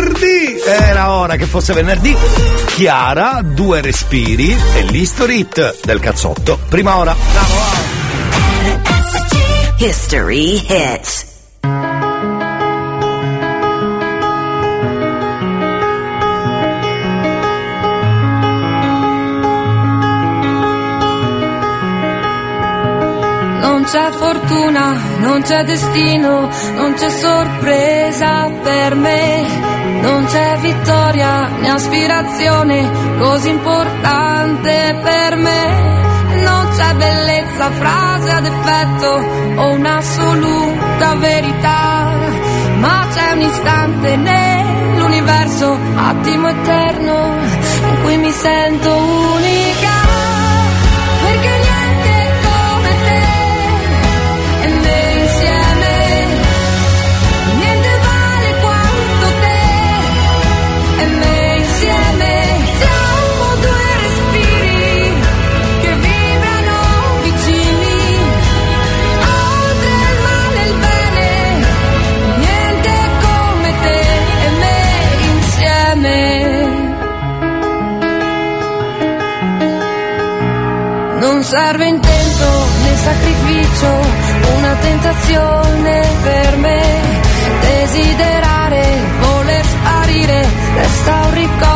venerdì! Era ora che fosse venerdì. Chiara, due respiri e l'history hit del cazzotto. Prima ora. History Hits. C'è fortuna, non c'è destino, non c'è sorpresa per me, non c'è vittoria né aspirazione così importante per me. Non c'è bellezza, frase ad effetto o un'assoluta verità, ma c'è un istante nell'universo, attimo eterno, in cui mi sento unica. Serve intento né sacrificio, una tentazione per me. Desiderare, voler sparire, resta un ricordo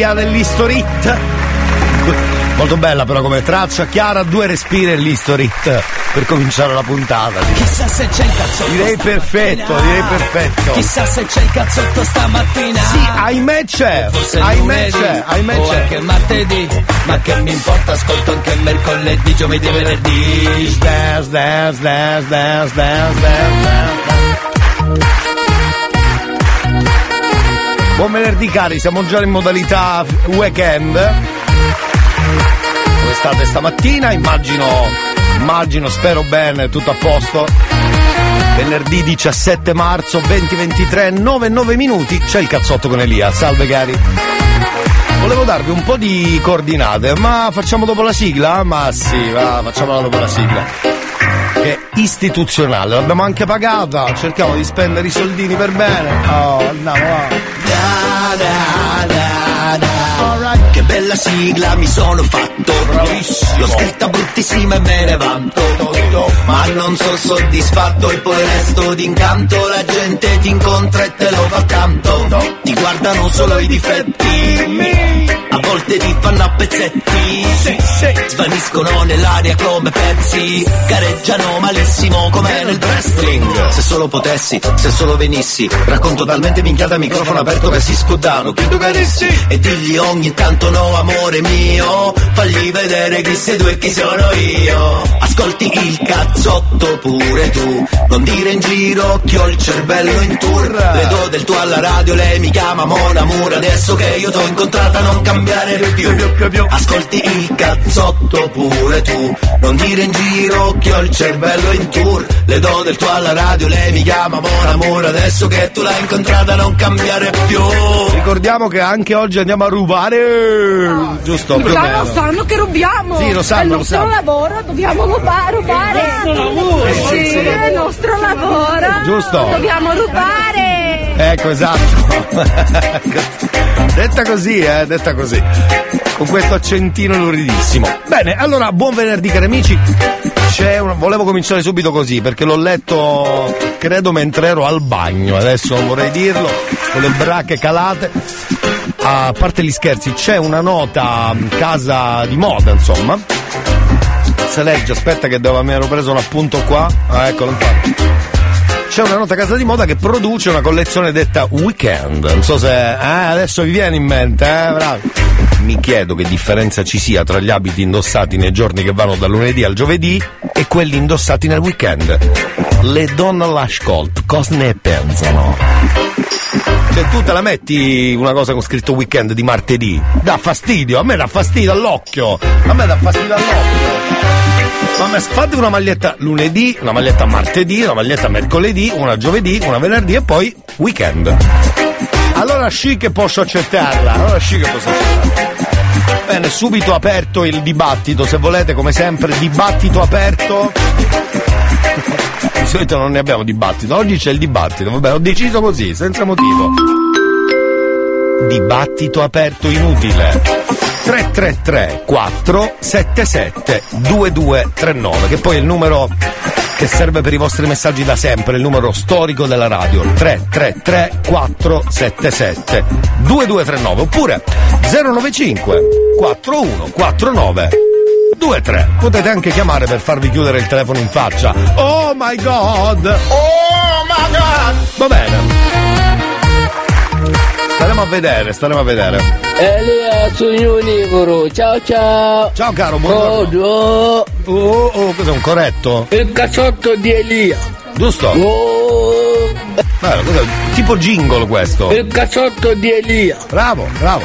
l'allegria dell'history hit. Molto bella però come traccia. Chiara, due respiri e l'history hit per cominciare la puntata. Chissà se c'è il cazzotto Direi perfetto, direi perfetto. Chissà se c'è il cazzotto stamattina Sì, ahimè c'è, Forse ahimè c'è, ahimè o c'è. anche martedì Ma che mi importa, ascolto anche mercoledì, giovedì e venerdì Dance, dance, dance, dance, dance, dance, dance. Buon venerdì cari, siamo già in modalità weekend. Dove state stamattina? Immagino, immagino, spero bene, tutto a posto. Venerdì 17 marzo 2023, 9 9 minuti, c'è il cazzotto con Elia. Salve cari. Volevo darvi un po' di coordinate, ma facciamo dopo la sigla? Ma sì, va, facciamola dopo la sigla. Che è istituzionale, l'abbiamo anche pagata, cerchiamo di spendere i soldini per bene. Oh, andiamo, va. Che bella sigla mi sono fatto L'ho scritta bruttissima e me ne vanto. Ma non sono soddisfatto E poi resto d'incanto. La gente ti incontra e te lo fa tanto. Ti guardano solo i difetti. A volte ti fanno a pezzetti. Svaniscono nell'aria come pezzi. Gareggiano malissimo come nel wrestling. Se solo potessi, se solo venissi. Racconto talmente minchiata al microfono aperto che si scudano Chi tu carissi E digli ogni tanto no amore mio Fagli vedere chi sei tu e chi sono io. Ascolti il cazzotto pure tu Non dire in giro che ho il cervello in tour. Le do del tuo alla radio, lei mi chiama Mona Mura Adesso che io t'ho incontrata non cambiare più. Ascolti il cazzotto pure tu Non dire in giro che ho il cervello in tour. Le do del tuo alla radio, lei mi chiama Mona Mura Adesso che tu l'hai incontrata non cambiare più. Ricordiamo che anche oggi andiamo a rubare. Giusto? più o Già lo sanno che rubiamo. Sì, lo sanno, È il nostro sanno. lavoro, dobbiamo rubare, rubare. È il nostro lavoro. Sì, è il nostro lavoro. Giusto. Dobbiamo rubare. Ecco, esatto. detta così, eh, detta così. Con questo accentino luridissimo. Bene, allora, buon venerdì cari amici. C'è un- Volevo cominciare subito così perché l'ho letto, credo, mentre ero al bagno. Adesso non vorrei dirlo, con le bracche calate. A parte gli scherzi, c'è una nota mh, casa di moda, insomma. Se legge, aspetta che devo, mi ero preso un appunto qua. Ah, eccolo infatti c'è una nota casa di moda che produce una collezione detta Weekend. Non so se eh, adesso vi viene in mente, eh, bravi. Mi chiedo che differenza ci sia tra gli abiti indossati nei giorni che vanno dal lunedì al giovedì e quelli indossati nel weekend. Le donne all'ascolto, cosa ne pensano? Cioè tu te la metti una cosa con scritto weekend di martedì? Dà fastidio, a me dà fastidio all'occhio, a me dà fastidio all'occhio. Fate una maglietta lunedì, una maglietta martedì, una maglietta mercoledì, una giovedì, una venerdì e poi weekend. Allora sì che posso accettarla, allora sì che posso accettarla. Bene, subito aperto il dibattito, se volete, come sempre, dibattito aperto. Di solito non ne abbiamo dibattito, oggi c'è il dibattito, vabbè, ho deciso così, senza motivo. Dibattito aperto inutile. 333 477 2239 che poi è il numero che serve per i vostri messaggi da sempre, il numero storico della radio 333 477 2239 oppure 095 4149 23 potete anche chiamare per farvi chiudere il telefono in faccia. Oh my god! Oh my god! Va bene staremo a vedere staremo a vedere Elia sono univoro, ciao ciao! ciao caro buongiorno Oh, Oh, oh, cos'è un corretto? il cazzotto di Elia! Giusto? Oh, Bello, cos'è? Tipo jingle questo. il cazzotto di Elia! Bravo, bravo.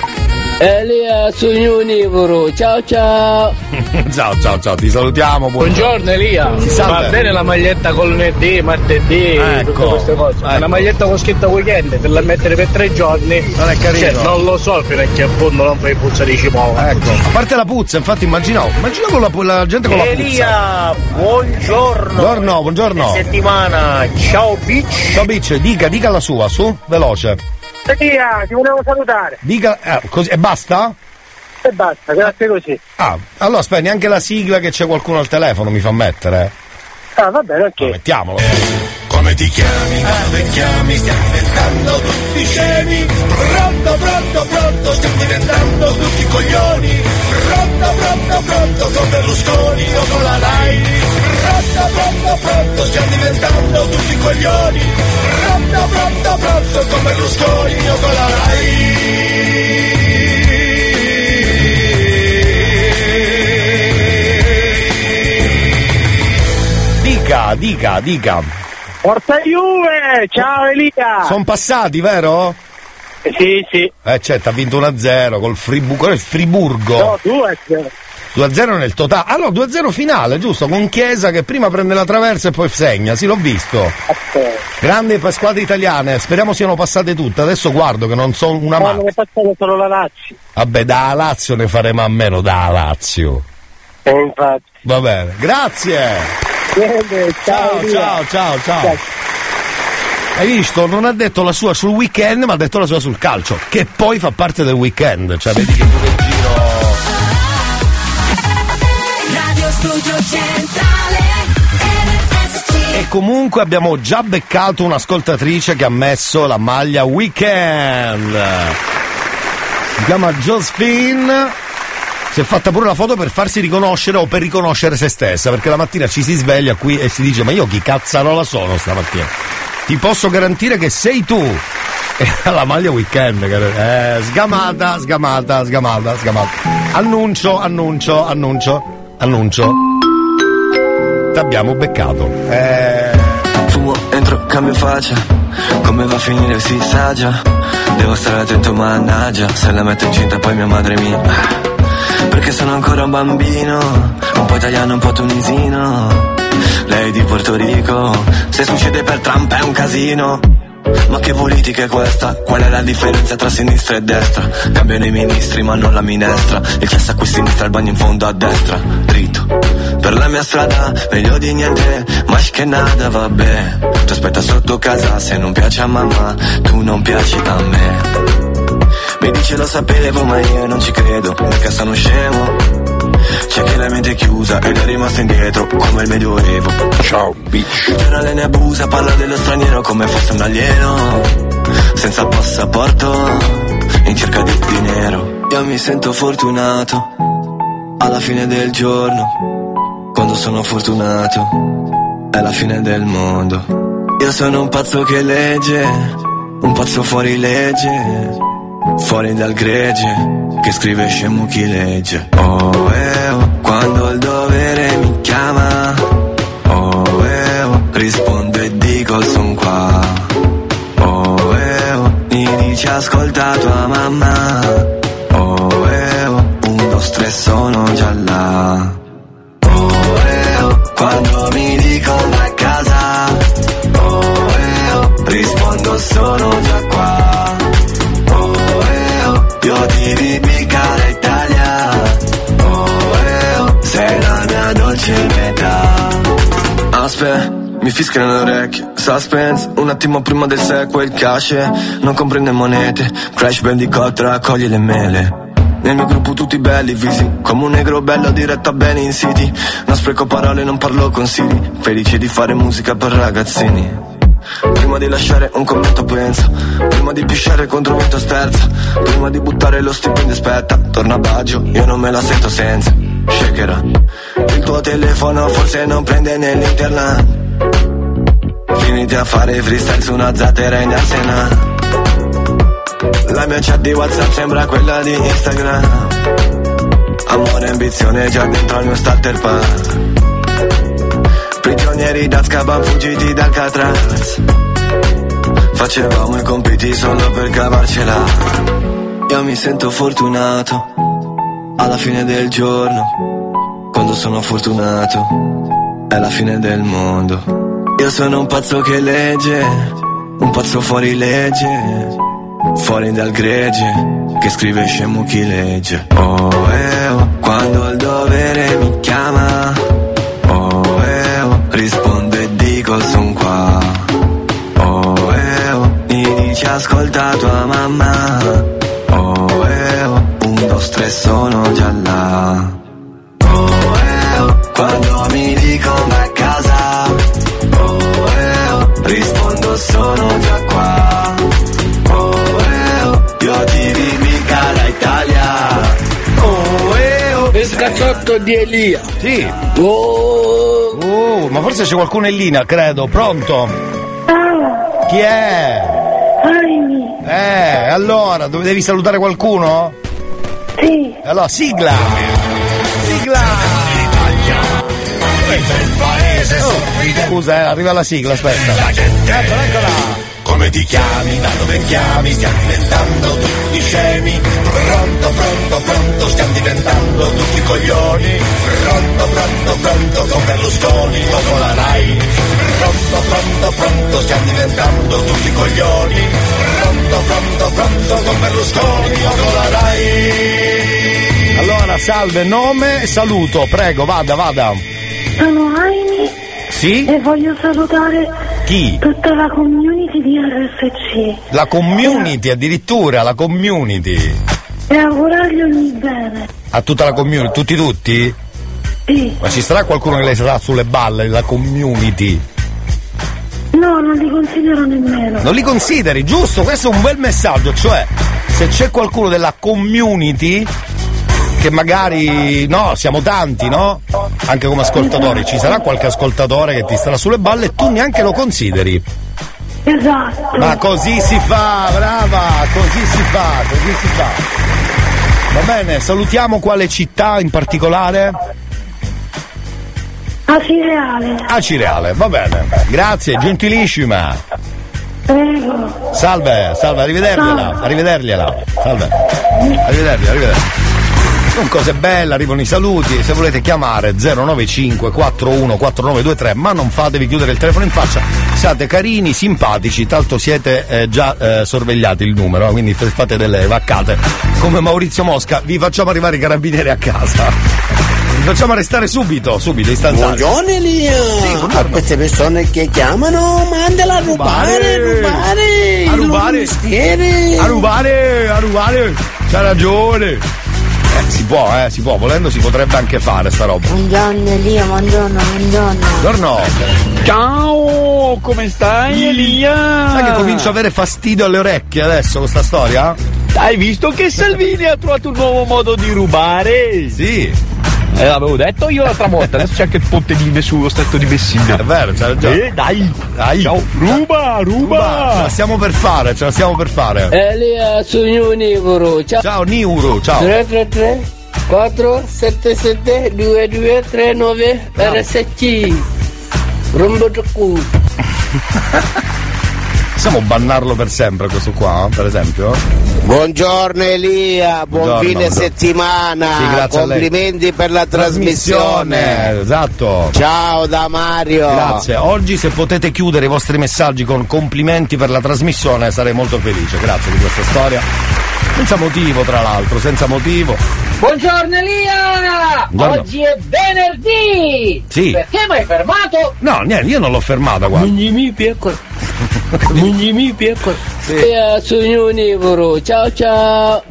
Elia sono univoro, ciao ciao! ciao, ciao, ciao, ti salutiamo. buon- Buongiorno Elia, va bene la maglietta con lunedì, martedì, Ecco, tutte queste cose. Ma ecco. Una maglietta con scritto weekend, te la mettere per tre giorni. Non è carino. Cioè, non lo so fino a che punto non fai puzza di cipolla. Ecco, a parte la puzza, infatti immaginavo, immaginavo la, la gente con la puzza. Elia, buongiorno. Buongiorno, buongiorno. Settimana, ciao bitch. Ciao Bic, dica, dica la sua, su, veloce. Elia, ti volevo salutare. Dica, eh, così, e basta? E basta, grazie così. Ah, allora aspetta, neanche la sigla che c'è qualcuno al telefono mi fa mettere. Ah, va bene, ok. No, mettiamolo. Ti chiami? Come chiami? Stiamo diventando tutti scemi. Pronto, pronto, pronto, stiamo diventando tutti coglioni. Pronto, pronto, pronto, con Berlusconi o con la Rai. Pronto, pronto, pronto, stiamo diventando tutti coglioni. Pronto, pronto, pronto, con Berlusconi o con la Rai. Dica, dica, dica. Forza Juve, ciao Elia. Sono passati, vero? Sì, sì. Eh certo, ha vinto 1-0 col Friburgo. Il Friburgo? No, tu è 2-0 nel totale. Ah no, 2-0 finale, giusto? Con Chiesa che prima prende la traversa e poi segna. Sì, l'ho visto. Grandi per squadre italiane, speriamo siano passate tutte. Adesso guardo che non so una Ma mano. non è passato solo la Lazio. Vabbè, da Lazio ne faremo a meno, da Lazio. E infatti. Va bene, grazie. Niente, ciao, Ciao, ciao, ciao, ciao. Hai visto? Non ha detto la sua sul weekend, ma ha detto la sua sul calcio, che poi fa parte del weekend. Cioè, vedi che pure in giro. Radio Studio Centrale E comunque abbiamo già beccato un'ascoltatrice che ha messo la maglia weekend. Si chiama Josephine. Si è fatta pure la foto per farsi riconoscere o per riconoscere se stessa, perché la mattina ci si sveglia qui e si dice ma io chi cazzarola sono stamattina? Ti posso garantire che sei tu. E la maglia weekend, cara. eh, sgamata, sgamata, sgamata, sgamata. Annuncio, annuncio, annuncio, annuncio. T'abbiamo beccato. Eh, Fumo, entro, cambio faccia Come va a finire si sa già Devo stare attento mannaggia Se la metto incinta poi mia madre mi Perché sono ancora un bambino Un po' italiano, un po' tunisino. Lei di Porto Rico Se succede per Trump è un casino. Ma che politica è questa? Qual è la differenza tra sinistra e destra? Cambiano i ministri ma non la minestra. Il cesso qui a sinistra, il bagno in fondo a destra. Dritto. Per la mia strada, meglio di niente. Ma che nada, vabbè. Ti aspetta sotto casa se non piace a mamma Tu non piaci a me Mi dice lo sapevo ma io non ci credo Mica sono scemo c'è chi la mente è chiusa ed è rimasto indietro come il medioevo. Ciao, bitch. Il giornale ne abusa, parla dello straniero come fosse un alieno. Senza passaporto, in cerca di dinero. Io mi sento fortunato, alla fine del giorno. Quando sono fortunato, è la fine del mondo. Io sono un pazzo che legge, un pazzo fuori legge. Fuori dal gregge, che scrive scemo chi legge. Oh, eh, oh, quando il dovere mi chiama. Oh, eh, oh, rispondo e dico son qua. Oh, eh, oh, mi dice ascolta tua mamma. Oh, eh, oh, un, due, tre, sono già là. Oh, oh, quando mi dicono a casa. Oh, oh, rispondo sono già qua. Io ti vivi cara Italia. Oh, eh, oh, sei la mia dolce metà. Aspetta, mi fischiano le orecchie. Suspense, un attimo prima del sequel, cash non comprende monete. Crash Bandicoot raccoglie le mele. Nel mio gruppo tutti belli, visi come un negro bello diretto a bene in city. Non spreco parole, non parlo consigli. Felice di fare musica per ragazzini. Prima di lasciare un commento pensa Prima di pisciare contro vento sterza Prima di buttare lo stipendio aspetta Torna a Baggio, io non me la sento senza. Shakerà Il tuo telefono forse non prende nell'internet Finiti a fare freestyle su una zattera in Arsena. La mia chat di Whatsapp sembra quella di Instagram. Amore e ambizione già dentro al mio starter pack Prigionieri d'Azkaban fuggiti dal Catraz. Facevamo i compiti solo per cavarcela. Io mi sento fortunato Alla fine del giorno Quando sono fortunato È la fine del mondo. Io sono un pazzo che legge Un pazzo fuori legge Fuori dal gregge Che scrive scemo chi legge. Oh, eh, oh Quando il dovere mi chiama rispondo e dico son qua. Oh, eh, oh, mi dice ascolta tua mamma. Oh, eh, oh, un, due, tre, sono già là. Oh, eh, oh, quando mi dicono a casa. Oh, eh, oh, rispondo sono già qua. Oh, eh, oh, io ti vivi cara Italia. oh, eh, oh. Il cazzotto di Elia. Sì. Oh, Oh, ma forse c'è qualcuno in linea, credo. Pronto? Chi è? Eh, allora, dove devi salutare qualcuno? Sì. Allora, sigla! Sigla! Oh, scusa, eh, arriva la sigla, aspetta. Eccola, eccola! Come ti chiami, da dove chiami, stiamo diventando tutti scemi. Pronto, pronto, pronto, stiamo diventando tutti coglioni. Pronto, pronto, pronto, con Berlusconi o con la Rai. Pronto, pronto, pronto, stiamo diventando tutti coglioni. Pronto, pronto, pronto, con Berlusconi o con la Rai. Allora, salve, nome e saluto, prego, vada, vada. Sono Aini Sì? e voglio salutare Chi? tutta la community di RSC La community, addirittura, la community. e augurargli ogni bene. A tutta la community, tutti tutti? Sì. Ma ci sarà qualcuno che le sarà sulle balle, la community? No, non li considero nemmeno. Non li consideri, giusto? Questo è un bel messaggio, cioè se c'è qualcuno della community che magari no, siamo tanti, no? Anche come ascoltatori, ci sarà qualche ascoltatore che ti starà sulle balle e tu neanche lo consideri. Esatto. Ma così si fa, brava, così si fa, così si fa. Va bene, salutiamo quale città in particolare? Acireale. Acireale, va bene. Grazie, gentilissima. Prego. Salve, salve, arrivedergliela, arrivedergliela. Salve. Arrivedergliela, arrivedergliela. Sono cose belle, arrivano i saluti, se volete chiamare 095 41 4923, ma non fatevi chiudere il telefono in faccia, siate carini, simpatici, tanto siete eh, già eh, sorvegliati il numero, quindi f- fate delle vaccate. Come Maurizio Mosca, vi facciamo arrivare i carabinieri a casa. Vi facciamo arrestare subito, subito, istantaneo. Buongiorno Elia! a queste persone che chiamano, mandala a rubare, rubare! A rubare? A rubare, a rubare, c'ha ragione. Eh, si può, eh, si può, volendo si potrebbe anche fare sta roba. Buongiorno Elia, buongiorno, buongiorno. Buongiorno. Ciao, come stai Elia? Sai che comincio a avere fastidio alle orecchie adesso con sta storia? Hai visto che Salvini ha trovato un nuovo modo di rubare? Sì. Eh, l'avevo detto io l'altra volta, adesso c'è anche il ponte di sullo stretto di Messina. È vero, c'è ragione. Eh, dai! Dai. Ciao, ruba, ruba! Ce la stiamo per fare, ce la stiamo per fare. Elia, sono Nivoro. Ciao. Ciao Niuru, ciao. 333 477 2239 RSC. Rombo Toccu. Possiamo bannarlo per sempre questo qua, per esempio? Buongiorno Elia, buon Buongiorno, fine buongiorno. settimana, Sì, complimenti per la trasmissione. Esatto. Ciao da Mario. Grazie. Oggi se potete chiudere i vostri messaggi con complimenti per la trasmissione sarei molto felice. Grazie di questa storia. Senza motivo, tra l'altro, senza motivo. Buongiorno Elia! Buongiorno. Oggi è venerdì! Sì. Perché mi hai fermato? No, niente, io non l'ho fermata, guarda. Mugni piccola. Mugni piccola. Elia, sono Nivoro. Ciao ciao.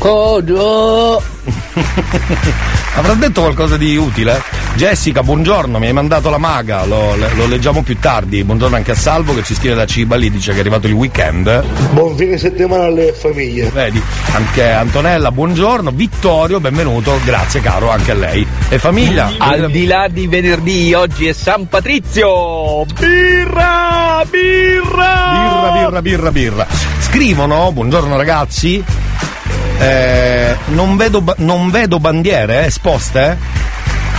Codo. Avrà detto qualcosa di utile? Jessica, buongiorno, mi hai mandato la maga, lo, lo leggiamo più tardi. Buongiorno anche a Salvo che ci scrive da Cibali, dice che è arrivato il weekend. Buon fine settimana alle famiglie. Vedi, anche Antonella, buongiorno. Vittorio, benvenuto, grazie caro anche a lei. E famiglia? Al di là di venerdì, oggi è San Patrizio! Birra! Birra! Birra, birra, birra, birra. Scrivono, buongiorno ragazzi, eh, non, vedo, non vedo bandiere eh, esposte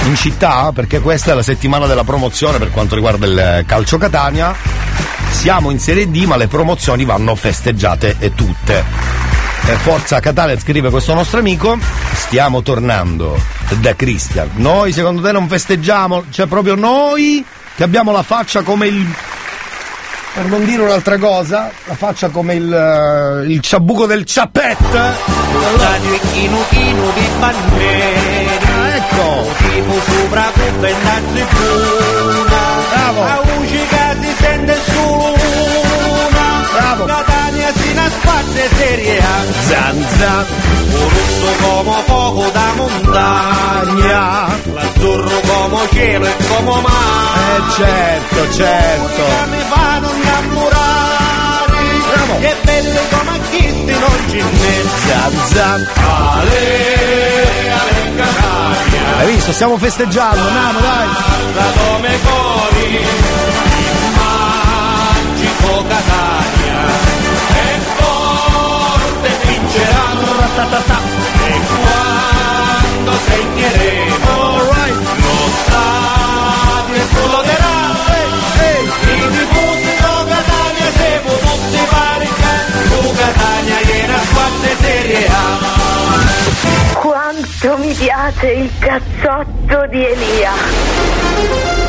in città perché questa è la settimana della promozione per quanto riguarda il eh, calcio Catania. Siamo in Serie D ma le promozioni vanno festeggiate tutte. Eh, Forza Catania scrive questo nostro amico, stiamo tornando da Christian. Noi secondo te non festeggiamo? Cioè proprio noi che abbiamo la faccia come il per non dire un'altra cosa, la faccia come il, eh, il ciabuco del di bandiera Ecco! Bravo. Bravo. Nasconde serie A Zan zan. Un rosso come fuoco da montagna L'azzurro come cielo e come mare Eh certo, certo. mi fanno innamorare Bravo. E belle come chisti non ci n'è Zan zan. Ale, ale Catania Hai visto? Stiamo festeggiando, andiamo dai! Da come cori Magico Catania vinceranno ratatata e quando sentiremo right. lo stadio esploderà e hey, hey. i tifosi sono Catania siamo tutti pari tu Catania è una squadra serie A quanto mi piace il cazzotto di Elia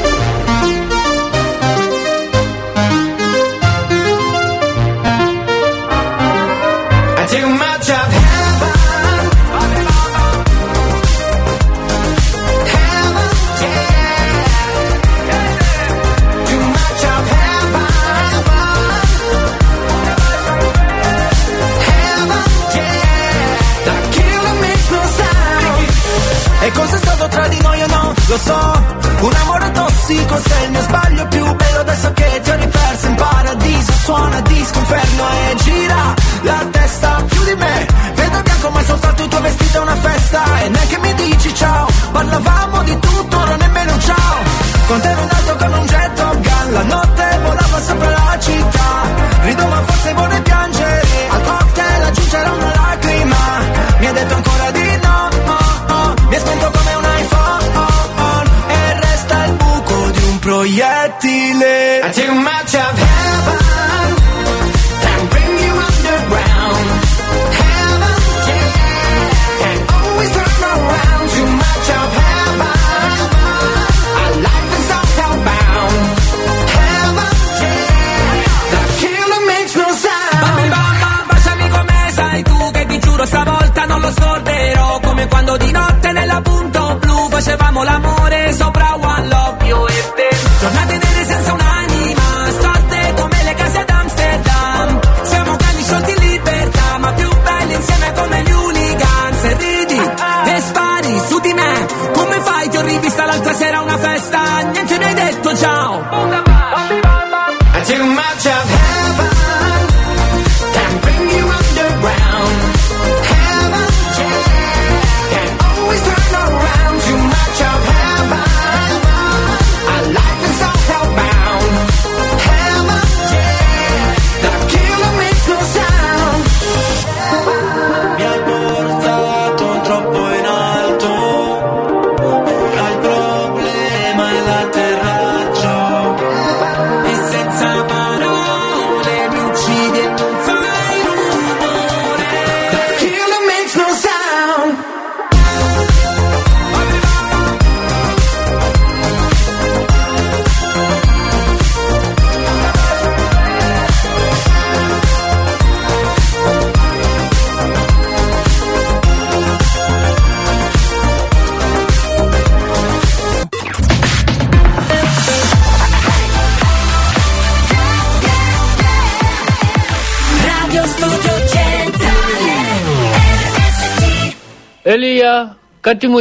Lo so, un amore tossico sei il mio sbaglio più bello adesso che ti ho riperso in paradiso Suona disco inferno e gira la testa più di me. Vedo bianco ma soltanto il tuo vestito è una festa. E neanche mi dici ciao, parlavamo di tutto, ora nemmeno ciao. Con te ero nato con un jet Gun, la notte volava sopra la città. Rido ma forse vuole piangere, al cocktail aggiungerò una lacrima. Mi ha detto ancora di no, oh, oh. mi è spento come proiettile Too much of heaven can bring you underground. Heaven, yeah, can always turn around. Too much of heaven, our life is all hellbound. Heaven, yeah, the killer makes no Bambini sound. mamma, baciami come sai tu Che ti giuro stavolta non lo scorderò Come quando di notte nella punto blu Facevamo l'amore sopra One Love Io e te Elia, cattivo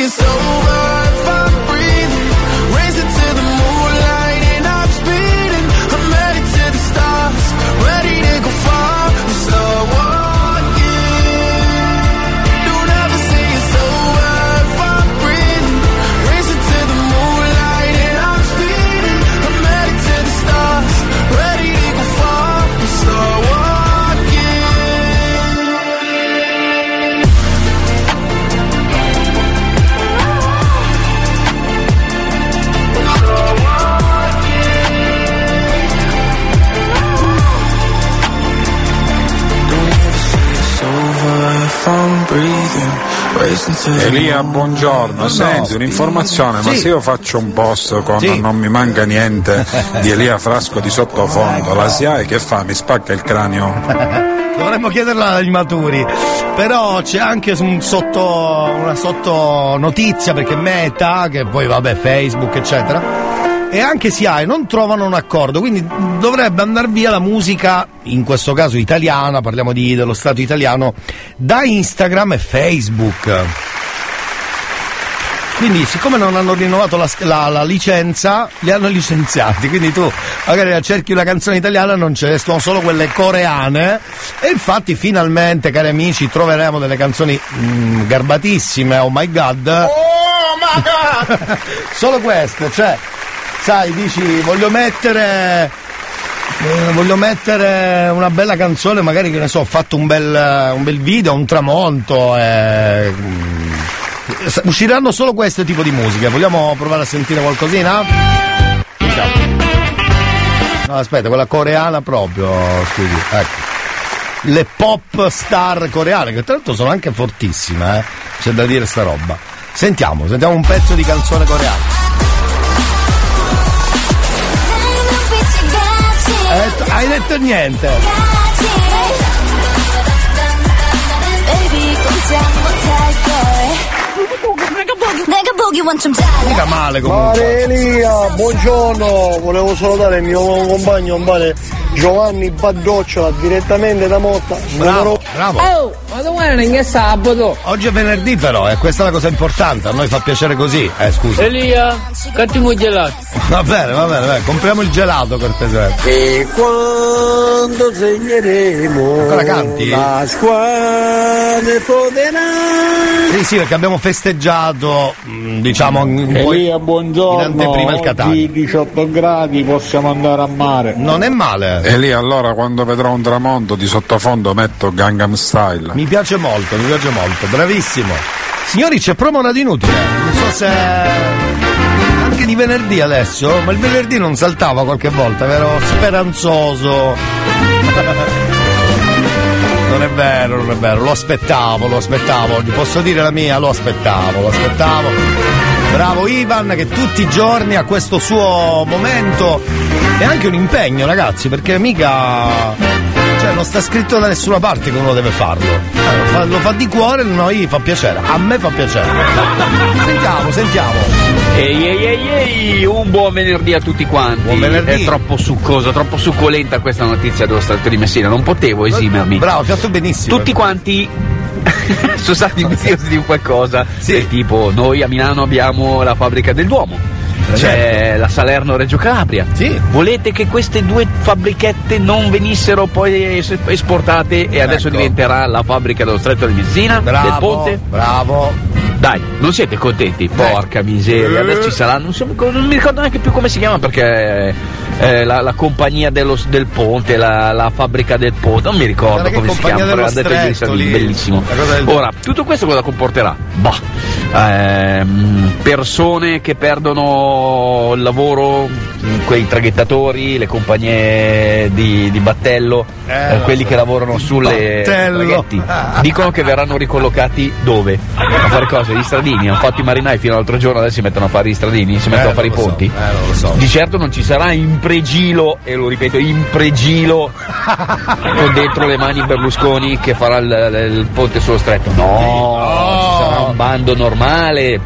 it's over Elia, buongiorno. Senti, un'informazione, ma Sì. se io faccio un post con Sì. Non mi manca niente di Elia Frasco di sottofondo, la SIAE che fa? Mi spacca il cranio? Dovremmo chiederla agli maturi. Però c'è anche un sotto, una sotto notizia perché Meta, che poi vabbè Facebook eccetera, e anche SIAE non trovano un accordo, quindi dovrebbe andare via la musica, in questo caso italiana, parliamo di, dello Stato italiano, da Instagram e Facebook. Quindi, siccome non hanno rinnovato la, la- la licenza, li hanno licenziati. Quindi tu magari cerchi una canzone italiana, non ce ne sono solo quelle coreane. E infatti, finalmente, cari amici, troveremo delle canzoni mm, garbatissime. Oh my god! Oh my god! solo queste, cioè, sai, dici, voglio mettere. eh, voglio mettere una bella canzone, magari che ne so, ho fatto un bel, un bel video, un tramonto. E, mm, Usciranno solo questo tipo di musica. Vogliamo provare a sentire qualcosina? No, aspetta, quella coreana proprio, scusi, ecco. Le pop star coreane, che tra l'altro sono anche fortissime, eh. C'è da dire sta roba. Sentiamo, sentiamo un pezzo di canzone coreana. Hai detto, hai detto niente! Mica male comunque. Marelia, buongiorno. Volevo salutare il mio compagno, un Giovanni Baddoccia direttamente da Motta, Bravo bravo. Oh, ma domani non è sabato. Oggi è venerdì però, e questa è la cosa importante, a noi fa piacere così. Eh, scusa. Elia, cattivo gelato. Va bene, va bene, vai, compriamo il gelato cortesemente. E quando segneremo Ancora canti? la squadra poderà Sì, sì, perché abbiamo festeggiato, mh, diciamo, un po' Elia, in buongiorno. anteprima il Catania. Oggi 18 gradi, possiamo andare a mare. Non è male. Elia, allora quando vedrò un tramonto di sottofondo metto Gangnam Style. Mi piace molto, mi piace molto, bravissimo. Signori, c'è promo radio inutile. Non so se. Anche di venerdì adesso, ma il venerdì non saltava qualche volta, vero? Speranzoso. Non è vero, non è vero, lo aspettavo, lo aspettavo oggi, posso dire la mia, lo aspettavo, lo aspettavo. Bravo Ivan che tutti i giorni ha questo suo momento e anche un impegno ragazzi, perché mica cioè non sta scritto da nessuna parte che uno deve farlo. Eh, lo, fa, lo fa di cuore, noi fa piacere, a me fa piacere. Sentiamo, sentiamo. Ehi ehi ehi ehi, un buon venerdì a tutti quanti. Buon venerdì. È troppo succosa, troppo succolenta questa notizia dello Stretto di Messina, non potevo esimermi. Bravo, hai fatto benissimo. Tutti quanti sono stati curiosi di qualcosa. Sì. Del tipo, noi a Milano abbiamo la fabbrica del Duomo. C'è Certo. la Salerno Reggio Calabria. Sì. Volete che queste due fabbrichette non venissero poi es- esportate e adesso Ecco. diventerà la fabbrica dello Stretto di Messina? del Bravo, Ponte? bravo. Dai, non siete contenti? Porca miseria, adesso ci sarà, non, so- non mi ricordo neanche più come si chiama perché eh, la, la compagnia dello- del ponte, la, la fabbrica del ponte, non mi ricordo che come si chiama, però sera lì, lì. bellissimo. Del- Ora, tutto questo cosa comporterà? Bah, ehm, persone che perdono il lavoro, quei traghettatori, le compagnie di, di battello, Eh, eh, quelli che lavorano sulle Battello. traghetti. Dicono che verranno ricollocati dove? A fare cosa? Gli stradini? Hanno fatto i marinai fino all'altro giorno, adesso si mettono a fare gli stradini, si mettono Eh, a fare i lo so, ponti. eh, so. Di certo non ci sarà in pregilo, e lo ripeto, in pregilo con dentro le mani Berlusconi che farà il, il ponte sullo stretto. No, ci sarà un bando normale. normales,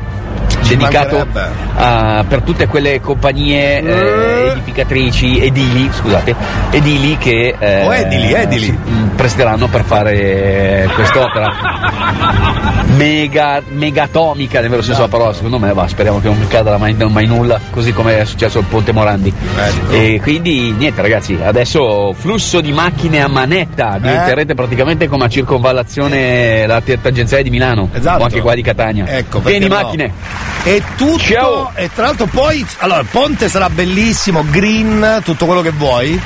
Dedicato a- per tutte quelle compagnie eh, edificatrici, edili, scusate, edili che eh, Oh, edili, edili. presteranno per fare quest'opera mega, megatomica nel vero senso della parola secondo me va speriamo che non cada mai, mai nulla così come è successo al Ponte Morandi Ecco. e quindi niente ragazzi adesso flusso di macchine a manetta diventerete praticamente come a circonvallazione la tangenziale di Milano Esatto. o anche qua di Catania Ecco, perché no? macchine E tutto, Ciao. e tra l'altro poi, allora il ponte sarà bellissimo, green, tutto quello che vuoi.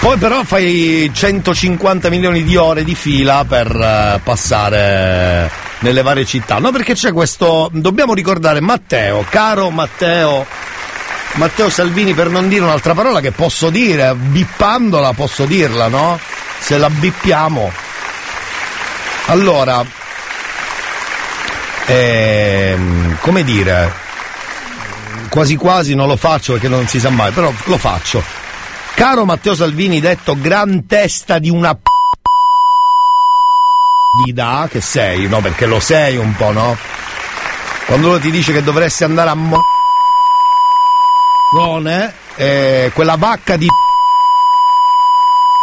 Poi però fai 150 milioni di ore di fila per eh, passare nelle varie città. No, perché c'è questo, dobbiamo ricordare Matteo, caro Matteo, Matteo Salvini, per non dire un'altra parola che posso dire, bippandola posso dirla, no? Se la bippiamo. Allora, ehm, come dire, quasi quasi non lo faccio perché non si sa mai, però lo faccio. Caro Matteo Salvini, detto gran testa di una p... di da che sei, no? Perché lo sei un po', no? Quando uno ti dice che dovresti andare a mo... Eh, quella vacca di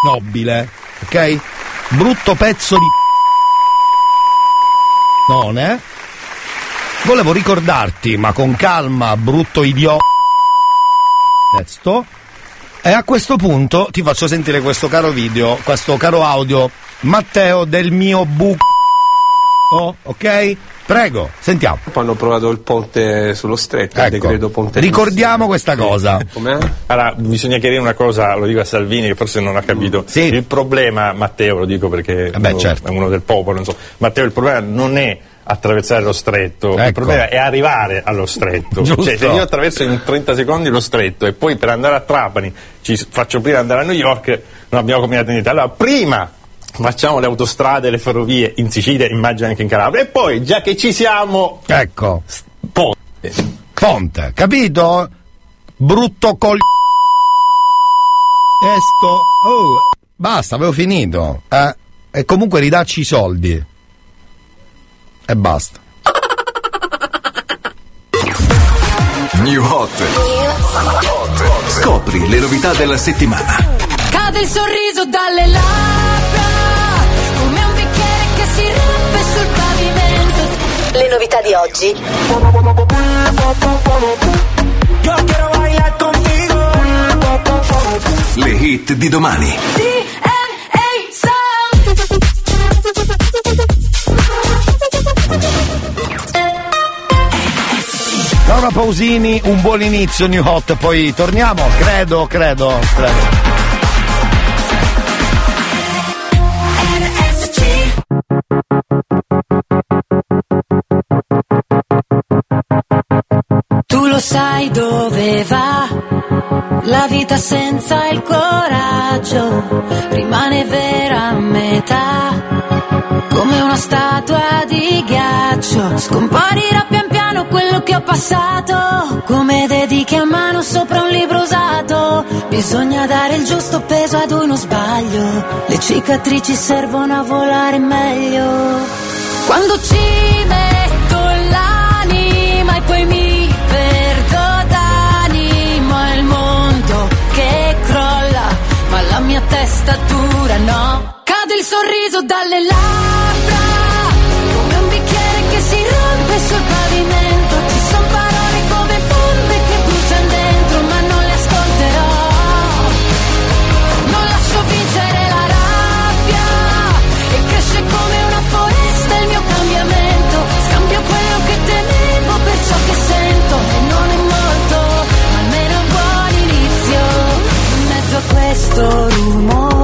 nobile, ok? Brutto pezzo di non eh? Volevo ricordarti, ma con calma, brutto idiota. Testo. E a questo punto ti faccio sentire questo caro video, questo caro audio, Matteo del mio buco. Ok? Prego, sentiamo. Hanno provato il ponte sullo stretto, il Ecco, decreto ponte. ricordiamo questa cosa. Com'è? Allora, bisogna chiarire una cosa, lo dico a Salvini che forse non ha capito. Il problema, Matteo, lo dico perché Eh beh, uno- certo. è uno del popolo, non so. Matteo, il problema non è attraversare lo stretto, il Ecco. problema è arrivare allo stretto. Cioè, se io attraverso in 30 secondi lo stretto e poi per andare a Trapani ci faccio prima andare a New York, non abbiamo combinato niente. Allora, prima facciamo le autostrade, le ferrovie in Sicilia, immagino anche in Calabria, e poi, già che ci siamo, Ecco, ponte. Ponte, capito? Brutto col... Testo. Oh, basta, avevo finito. Eh? E comunque ridacci i soldi. E basta. New Hot. Scopri le novità della settimana. Cade il sorriso dalle labbra, come un bicchiere che si rompe sul pavimento. Le novità di oggi. Le hit di domani. DNA Laura Pausini, un buon inizio New Hot, poi torniamo, credo, credo, credo. Tu lo sai dove va la vita senza il coraggio, rimane vera a metà, come una statua di ghiaccio. Scomparirà pian piano quello che ho passato, come dediche a mano sopra un libro usato. Bisogna dare il giusto peso ad uno sbaglio, le cicatrici servono a volare meglio. Quando ci metto l'anima e poi mi perdo d'animo il mondo che crolla, ma la mia testa dura no il sorriso dalle labbra, come un bicchiere che si rompe sul pavimento. Ci sono parole come bombe che bruciano dentro, ma non le ascolterò. Non lascio vincere la rabbia, e cresce come una foresta il mio cambiamento. Scambio quello che temevo per ciò che sento, e non è molto, ma almeno un buon inizio. In mezzo a questo rumore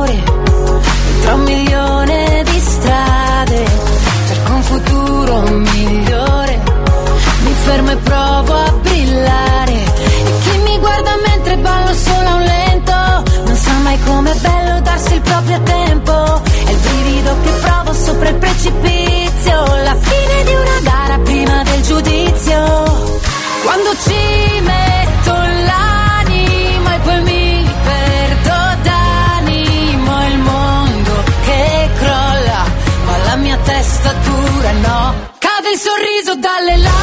tra un milione di strade, cerco un futuro migliore, mi fermo e provo a brillare, e chi mi guarda mentre ballo solo a un lento, non sa mai com'è bello darsi il proprio tempo, è il brivido che provo sopra il precipizio, la fine di una gara prima del giudizio, quando ci dalle labbra,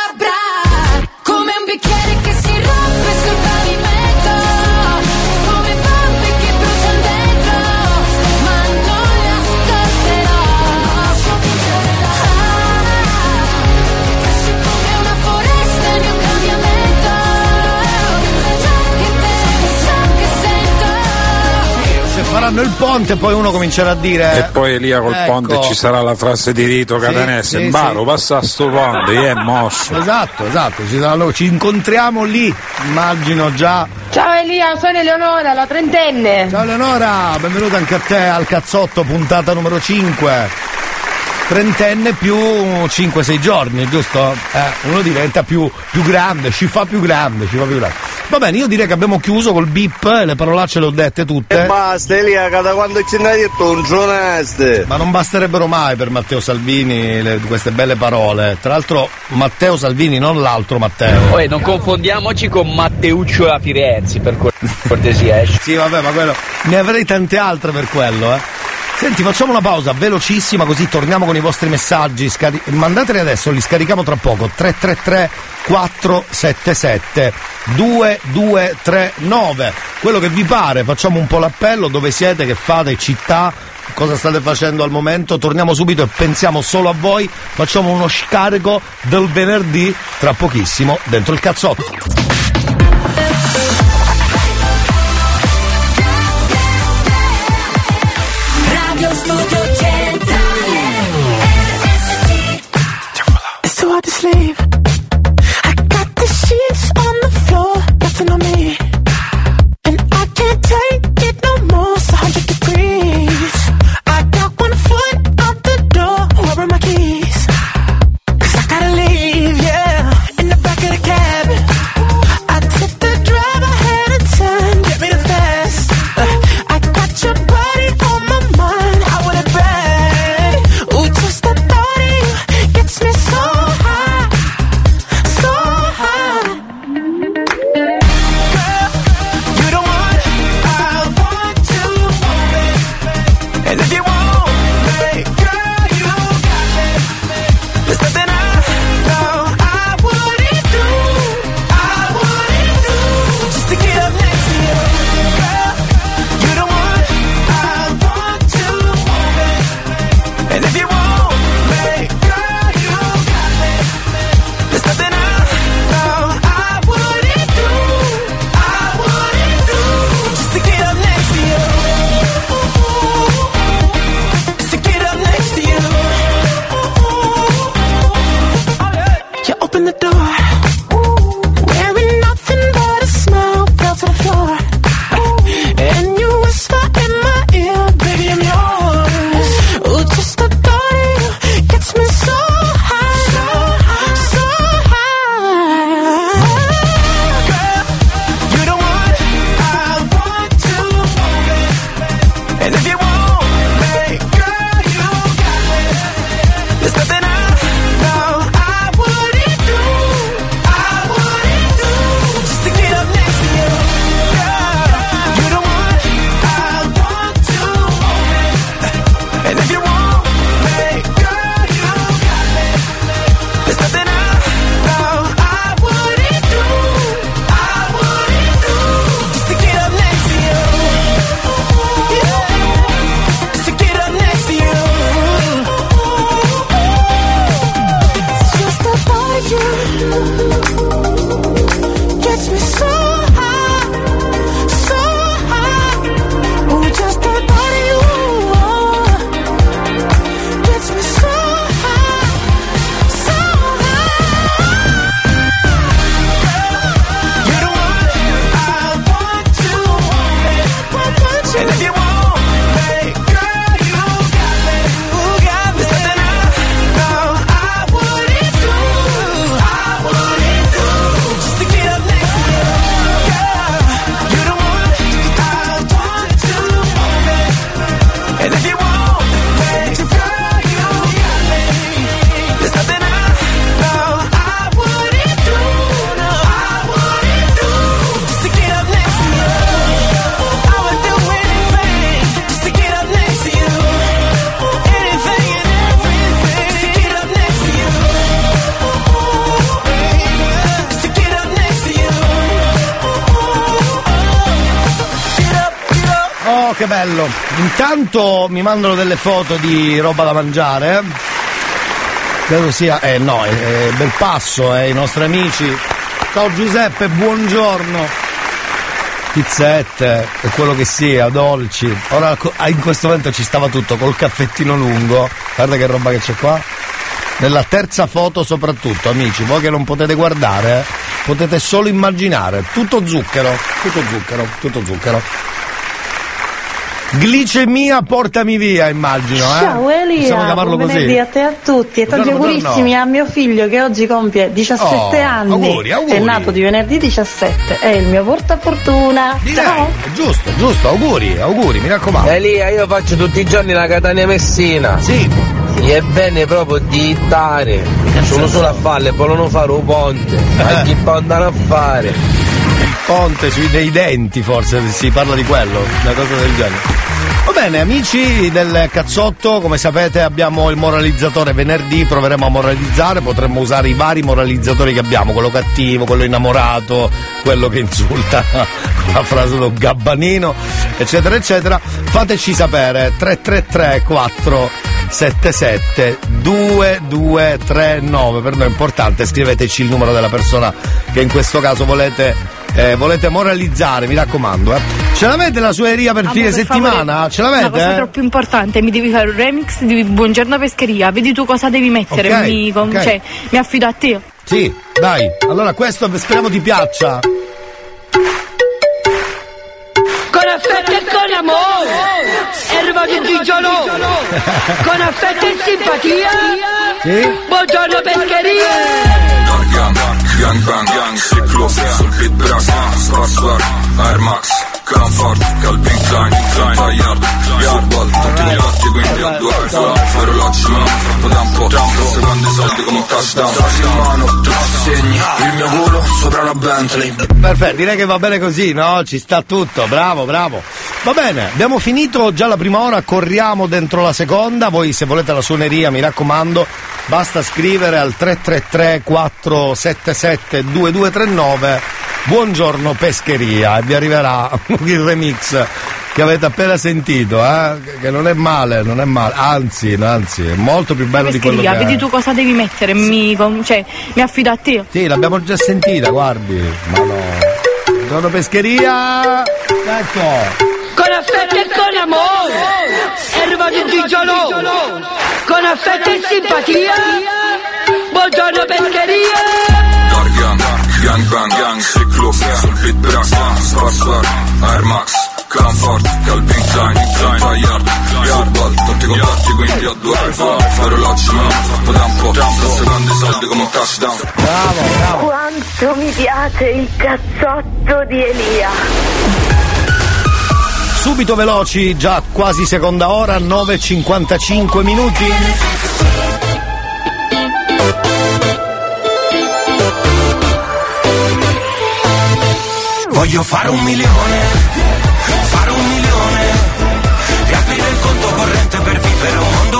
faranno il ponte poi uno comincerà a dire... E poi Elia col Ecco. ponte ci sarà la frase di Rito Sì, Catanese. sì, Baro, sì. passa sto ponte, è mosso. Esatto, esatto, ci, saranno- ci incontriamo lì, immagino già. Ciao Elia, sono Eleonora, la trentenne. Ciao Eleonora, benvenuta anche a te al cazzotto, puntata numero 5. Trentenne più 5-6 giorni, giusto? Eh, uno diventa più, più grande, ci fa più grande, ci fa più grande. Va bene, io direi che abbiamo chiuso col bip, le parolacce le ho dette tutte. E basta Elia, che da quando ci hai detto un giornaste. Ma non basterebbero mai per Matteo Salvini le- queste belle parole. Tra l'altro Matteo Salvini, non l'altro Matteo. Poi non confondiamoci con Matteuccio da Firenze, per cor- cortesia. eh. Sì, vabbè, ma quello. Ne avrei tante altre per quello, eh. Senti, facciamo una pausa velocissima così torniamo con i vostri messaggi. Scari- mandateli adesso, li scarichiamo tra poco. 333 477 2239. Quello che vi pare, facciamo un po' l'appello, dove siete, che fate, città, cosa state facendo al momento. Torniamo subito e pensiamo solo a voi. Facciamo uno scarico del venerdì tra pochissimo dentro il cazzotto. Mi mandano delle foto di roba da mangiare. Credo sia. Eh no, è, è bel passo, eh, i nostri amici. Ciao Giuseppe, buongiorno. Pizzette quello che sia, dolci. Ora ah, in questo momento ci stava tutto col caffettino lungo. Guarda che roba che c'è qua. Nella terza foto soprattutto, amici, voi che non potete guardare, eh, potete solo immaginare. Tutto zucchero, tutto zucchero, tutto zucchero. Glicemia portami via, immagino. Eh? Ciao Elia, Possiamo chiamarlo buon così. venerdì a te e a tutti e tanti augurissimi a mio figlio che oggi compie 17 Oh, anni. auguri, auguri. È nato di venerdì 17, è il mio portafortuna. Ciao! Giusto, giusto, auguri, auguri, mi raccomando. Elia, io faccio tutti i giorni la Catania Messina. Sì. E è bene proprio di stare. Sono solo a farle e vogliono fare un ponte. Ma chi può andare a fare? Ponte sui dei denti, forse si parla di quello, una cosa del genere. Va bene, amici del cazzotto, come sapete abbiamo il moralizzatore venerdì, proveremo a moralizzare, potremmo usare i vari moralizzatori che abbiamo, quello cattivo, quello innamorato, quello che insulta con la frase del gabbanino, eccetera, eccetera. Fateci sapere 333 477 2239, per noi è importante, scriveteci il numero della persona che in questo caso volete, eh, volete moralizzare, mi raccomando. Eh. Ce l'avete la sua eria per Amo, fine per settimana? favore, Ce Una cosa l'avete? eh? troppo importante, mi devi fare un remix di Buongiorno Pescheria, vedi tu cosa devi mettere, Ok, mi, con- ok. cioè, mi affido a te. Sì, dai. Allora questo speriamo ti piaccia. Con affetto e con amore, arrivato il gigiolo. Con affetto e simpatia, Sì? buongiorno pescheria. Gang, bang, gang, ciclo, sul beat brass, spar, Air Max, Comfort, Calvin Klein, Klein, Bayard, Yardball, tutti i contatti quindi a due fai orologi ma non troppo tempo, tre secondi soldi come un touchdown, in mano, tu segni, il mio culo sopra una Bentley. Perfetto, direi che va bene così, no? Ci sta tutto, bravo, bravo. Va bene, abbiamo finito già la prima ora, corriamo dentro la seconda. Voi se volete la suoneria, mi raccomando, basta scrivere al 333 477 2239 Buongiorno pescheria e vi arriverà il remix che avete appena sentito, eh? Che non è male, non è male, anzi, anzi, è molto più bello di quello Pescheria, che vedi tu cosa devi mettere, mi, con- cioè, mi affido a te. Sì, l'abbiamo già sentita, guardi. Ma no. Buongiorno pescheria! Ecco! Con affetto e con amore, è arrivato il gigiolo. Con affetto e simpatia, buongiorno pescheria. Gang, gang bang, gang, ciclo, sul beat brass, spar spar, Air Max, Comfort, Calvin Klein, Klein, Bayard, Yardball, tutti i contatti quindi a due iPhone, fai orologi ma non troppo tempo, tre secondi soldi come un touchdown. Bravo, bravo. Quanto mi piace il cazzotto di Elia. Subito veloci, già quasi seconda ora, 9.55 minuti. Voglio fare un milione, fare un milione, riaprire il conto corrente per vivere un mondo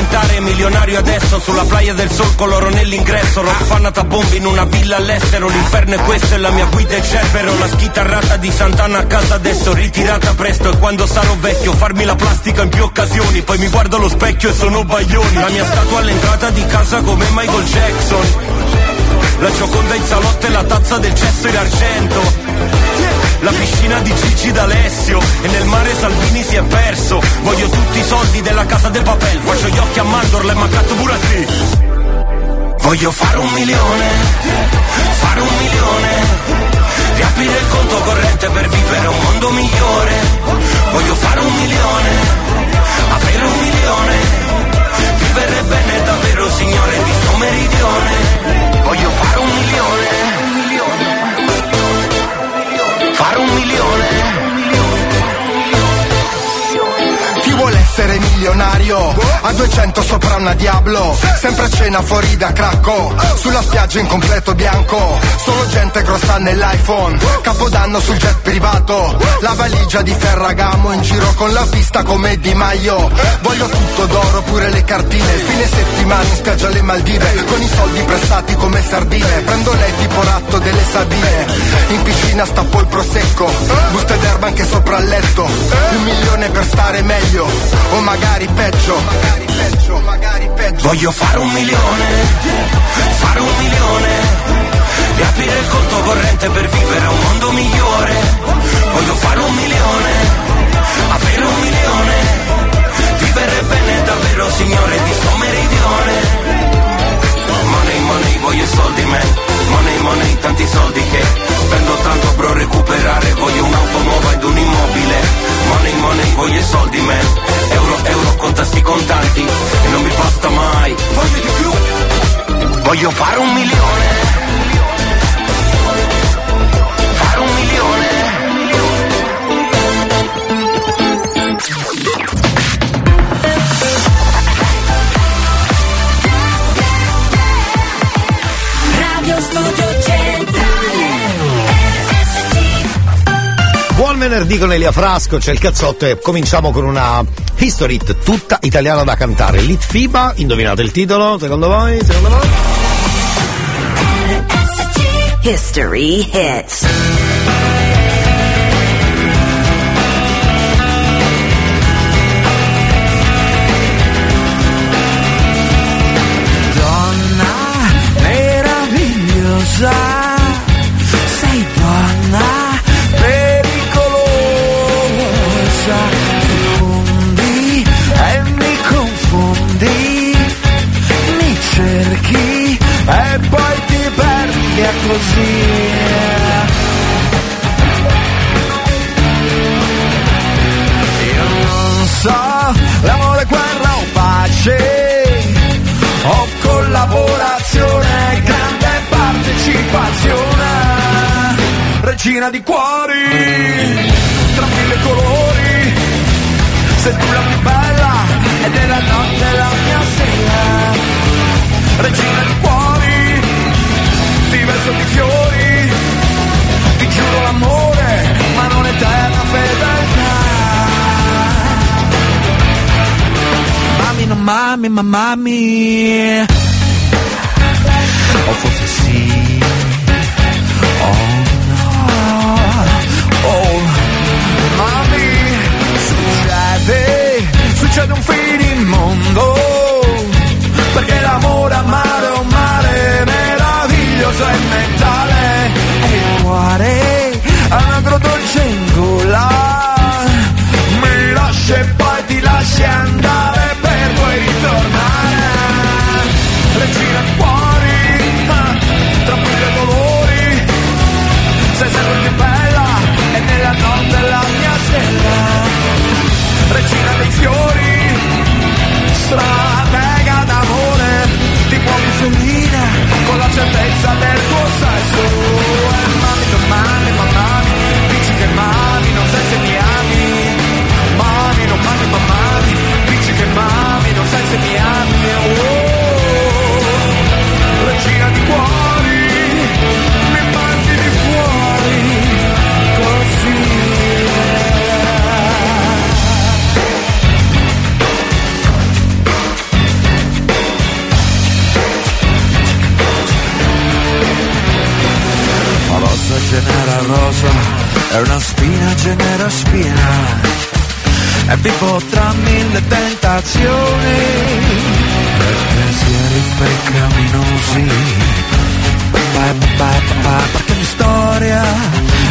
diventare milionario adesso Sulla playa del sol con l'oro nell'ingresso Rock fanata bombe in una villa all'estero L'inferno è questo e la mia guida è Cerbero La schitarrata di Sant'Anna a casa adesso Ritirata presto e quando sarò vecchio Farmi la plastica in più occasioni Poi mi guardo allo specchio e sono baglioni La mia statua all'entrata di casa come Michael Jackson La gioconda in salotto e la tazza del cesso in argento la piscina di Gigi d'Alessio e nel mare Salvini si è perso. Voglio tutti i soldi della casa del papel, faccio gli occhi a mandorla e mancato pure a te. Voglio fare un milione, fare un milione, riaprire il conto corrente per vivere un mondo migliore. Voglio fare un milione, avere un milione, vivere bene davvero signore di sto meridione. Voglio fare un milione. Fare un milione. Essere milionario? A 200 sopra una Diablo. Sempre a cena fuori da Cracco. Sulla spiaggia in completo bianco. Solo gente grossa nell'iPhone. Capodanno sul jet privato. La valigia di Ferragamo In giro con la pista come Di Maio. Voglio tutto d'oro pure le cartine. Fine settimana in spiaggia alle Maldive. Con i soldi prestati come sardine. Prendo lei tipo ratto delle Sabine. In piscina stappo il prosecco Buste d'erba anche sopra il letto. Un milione per stare meglio O magari peggio. Voglio fare un milione, fare un milione, riaprire il conto corrente per vivere un mondo migliore. Voglio fare un milione, avere un milione, vivere bene davvero signore di sto meridione. Money, voglio soldi man, money, money, tanti soldi che spendo tanto per recuperare, voglio un'auto nuova ed un immobile. Money, money, voglio soldi man, euro, euro, conta sti contanti e non mi basta mai. Voglio di più, voglio fare un milione. Venerdì con Elia Frasco, c'è il cazzotto e cominciamo con una history tutta italiana da cantare. Lit FIBA, indovinate il titolo, secondo voi? Secondo voi? History Hits così. Io non so, l'amore, guerra o pace o collaborazione, grande partecipazione, regina di cuori, tra mille colori, sei tu la più bella ed è la notte la mia sera, regina di cuori, verso di fiori, ti giuro l'amore, ma non eterna fedeltà. Mami, non mami, ma mami. O forse sì. Oh no. Oh, mami. Succede, succede un finimondo. Perché l'amore a meraviglioso e mentale. E ha una dolce in gola. Mi lascia e poi ti lasci andare per poi ritornare. Regina di cuori, ah, tra mille dolori. Sei sempre più bella e nella notte la mia stella. Regina dei fiori, stratega d'amore. Ti muovi felina con la certezza del tuo sesso. E mami, non mami, ma mami, dici che mami, non sai se mi ami. Mami, non mami, ma mami, genera rosa, è una spina genera spina, e vivo tra mille tentazioni, e pensieri peccaminosi, pa, pa, pa, perché ogni storia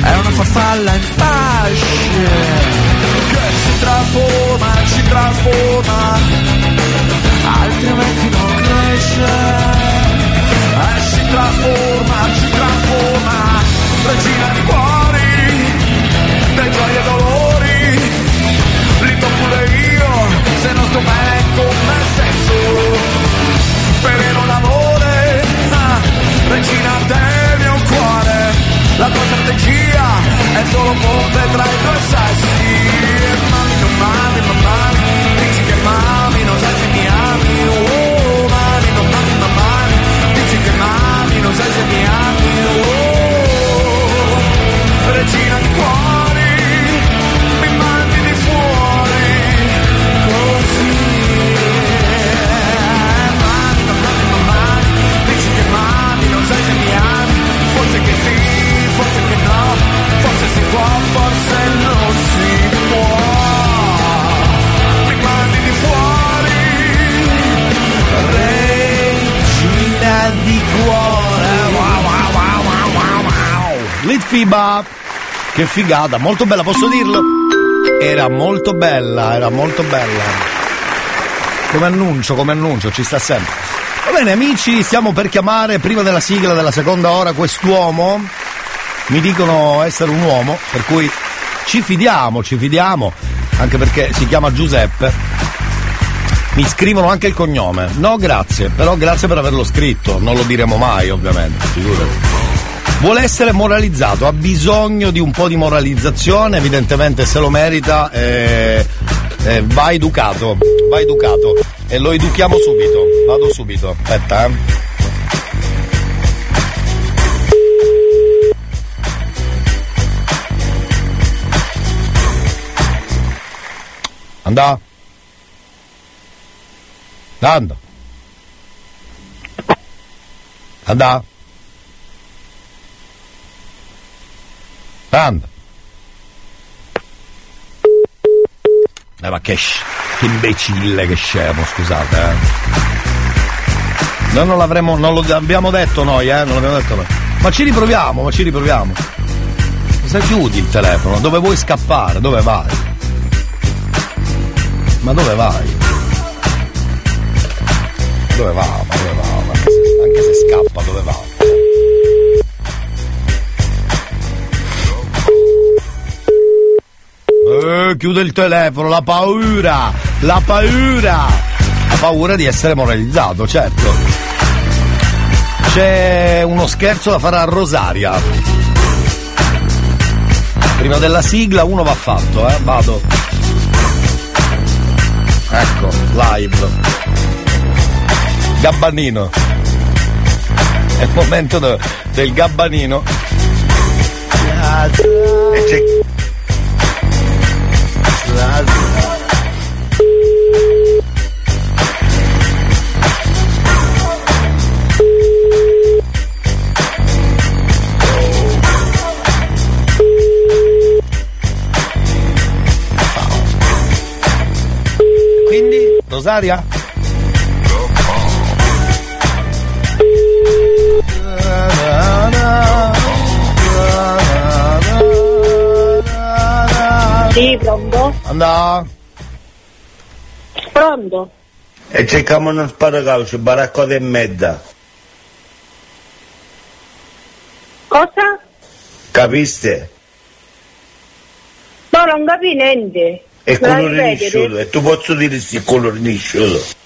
è una farfalla in fasce, che si trasforma, ci trasforma, altrimenti non cresce. Che figata, molto bella, posso dirlo? Era molto bella, era molto bella. Come annuncio, come annuncio, ci sta sempre. Va bene amici, stiamo per chiamare prima della sigla della seconda ora quest'uomo. Mi dicono essere un uomo, per cui ci fidiamo, ci fidiamo, anche perché si chiama Giuseppe. Mi scrivono anche il cognome. No, grazie, però grazie per averlo scritto, non lo diremo mai, ovviamente, figurati. Vuole essere moralizzato, ha bisogno di un po' di moralizzazione, evidentemente se lo merita, eh, eh, va educato, va educato e lo educhiamo subito, vado subito, aspetta eh. Andà? Andà? Andà? Anda. Eh, ma che, che imbecille che scemo, scusate, eh. Noi non l'avremmo, non lo abbiamo detto noi, eh, non l'abbiamo detto noi. Ma ci riproviamo, ma ci riproviamo. Se chiudi il telefono, dove vuoi scappare? Dove vai? Ma dove vai? Dove va? Ma dove va? Ma anche, se, anche se scappa, dove va? Eh, chiude il telefono, la paura, la paura, la paura di essere moralizzato, certo. C'è uno scherzo da fare a Rosaria. Prima della sigla uno va fatto, eh, vado. Ecco, live. Gabbanino. È il momento de- del gabbanino. E c'è Rosaria? Sì, pronto? Andà? Pronto? E cerchiamo uno sparacaucio, baraccote e mezza. Cosa? Capiste? No, non capi niente. E Me la colore nisciuto. E tu posso dire sì, colore nisciuto.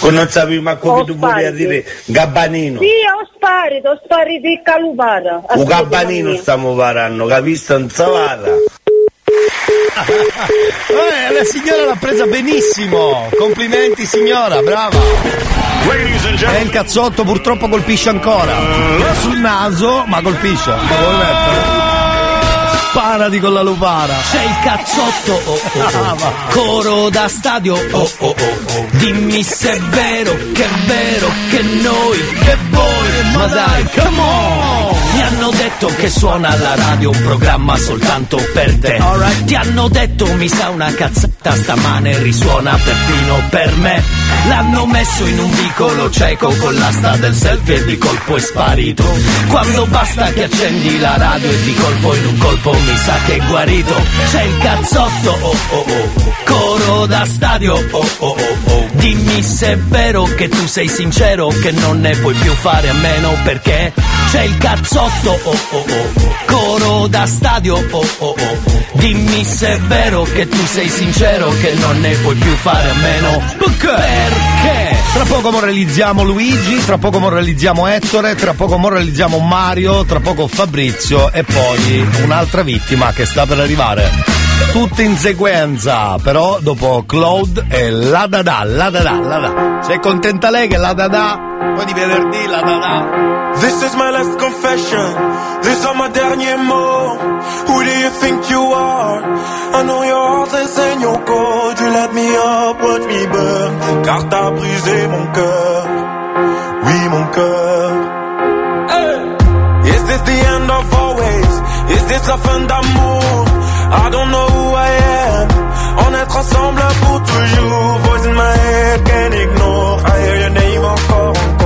Con non sapevi ma come Ho tu volevi dire Gabbanino. Sì, ho sparito, ho sparito il calupara. Un gabbanino stiamo varando, capiste? Non savara. Eh, la signora l'ha presa benissimo. Complimenti signora, brava. E il cazzotto purtroppo colpisce ancora. Sul naso, ma colpisce. Ma Sparati con la lupara. C'è il cazzotto, oh oh Ah, oh. Coro da stadio, oh oh oh. Dimmi se è vero, che è vero, che noi, che voi, ma dai, come on! Mi hanno detto che suona alla radio un programma soltanto per te. Ti hanno detto mi sa una cazzata stamane risuona perfino per me. L'hanno messo in un vicolo cieco con l'asta del selfie e di colpo è sparito. Quando basta che accendi la radio e di colpo in un colpo mi sa che guarito. C'è il cazzotto, oh oh oh. Coro da stadio, oh oh oh oh. Dimmi se è vero che tu sei sincero, che non ne puoi più fare a meno perché c'è il cazzotto, oh oh oh. Coro da stadio, oh oh oh. Dimmi se è vero che tu sei sincero, che non ne puoi più fare a meno perché? Tra poco moralizziamo Luigi, tra poco moralizziamo Ettore, tra poco moralizziamo Mario, tra poco Fabrizio e poi un'altra vittima che sta per arrivare. Tutte in sequenza, però dopo Claude e la Dada, la Dada, la Dada. Sei contenta lei che la Dada? Poi di venerdì la Dada. This is my last confession. These are my derniers mots. Who do you think you are? I know your heart is in your cold. You let me up, watch me burn. Car t'as brisé mon cœur. Oui, mon cœur. Hey. Is this the end of always? Is this la fin d'amour? I don't know who I am. On est ensemble pour toujours. Voice in my head, can't ignore. I hear your name encore, encore.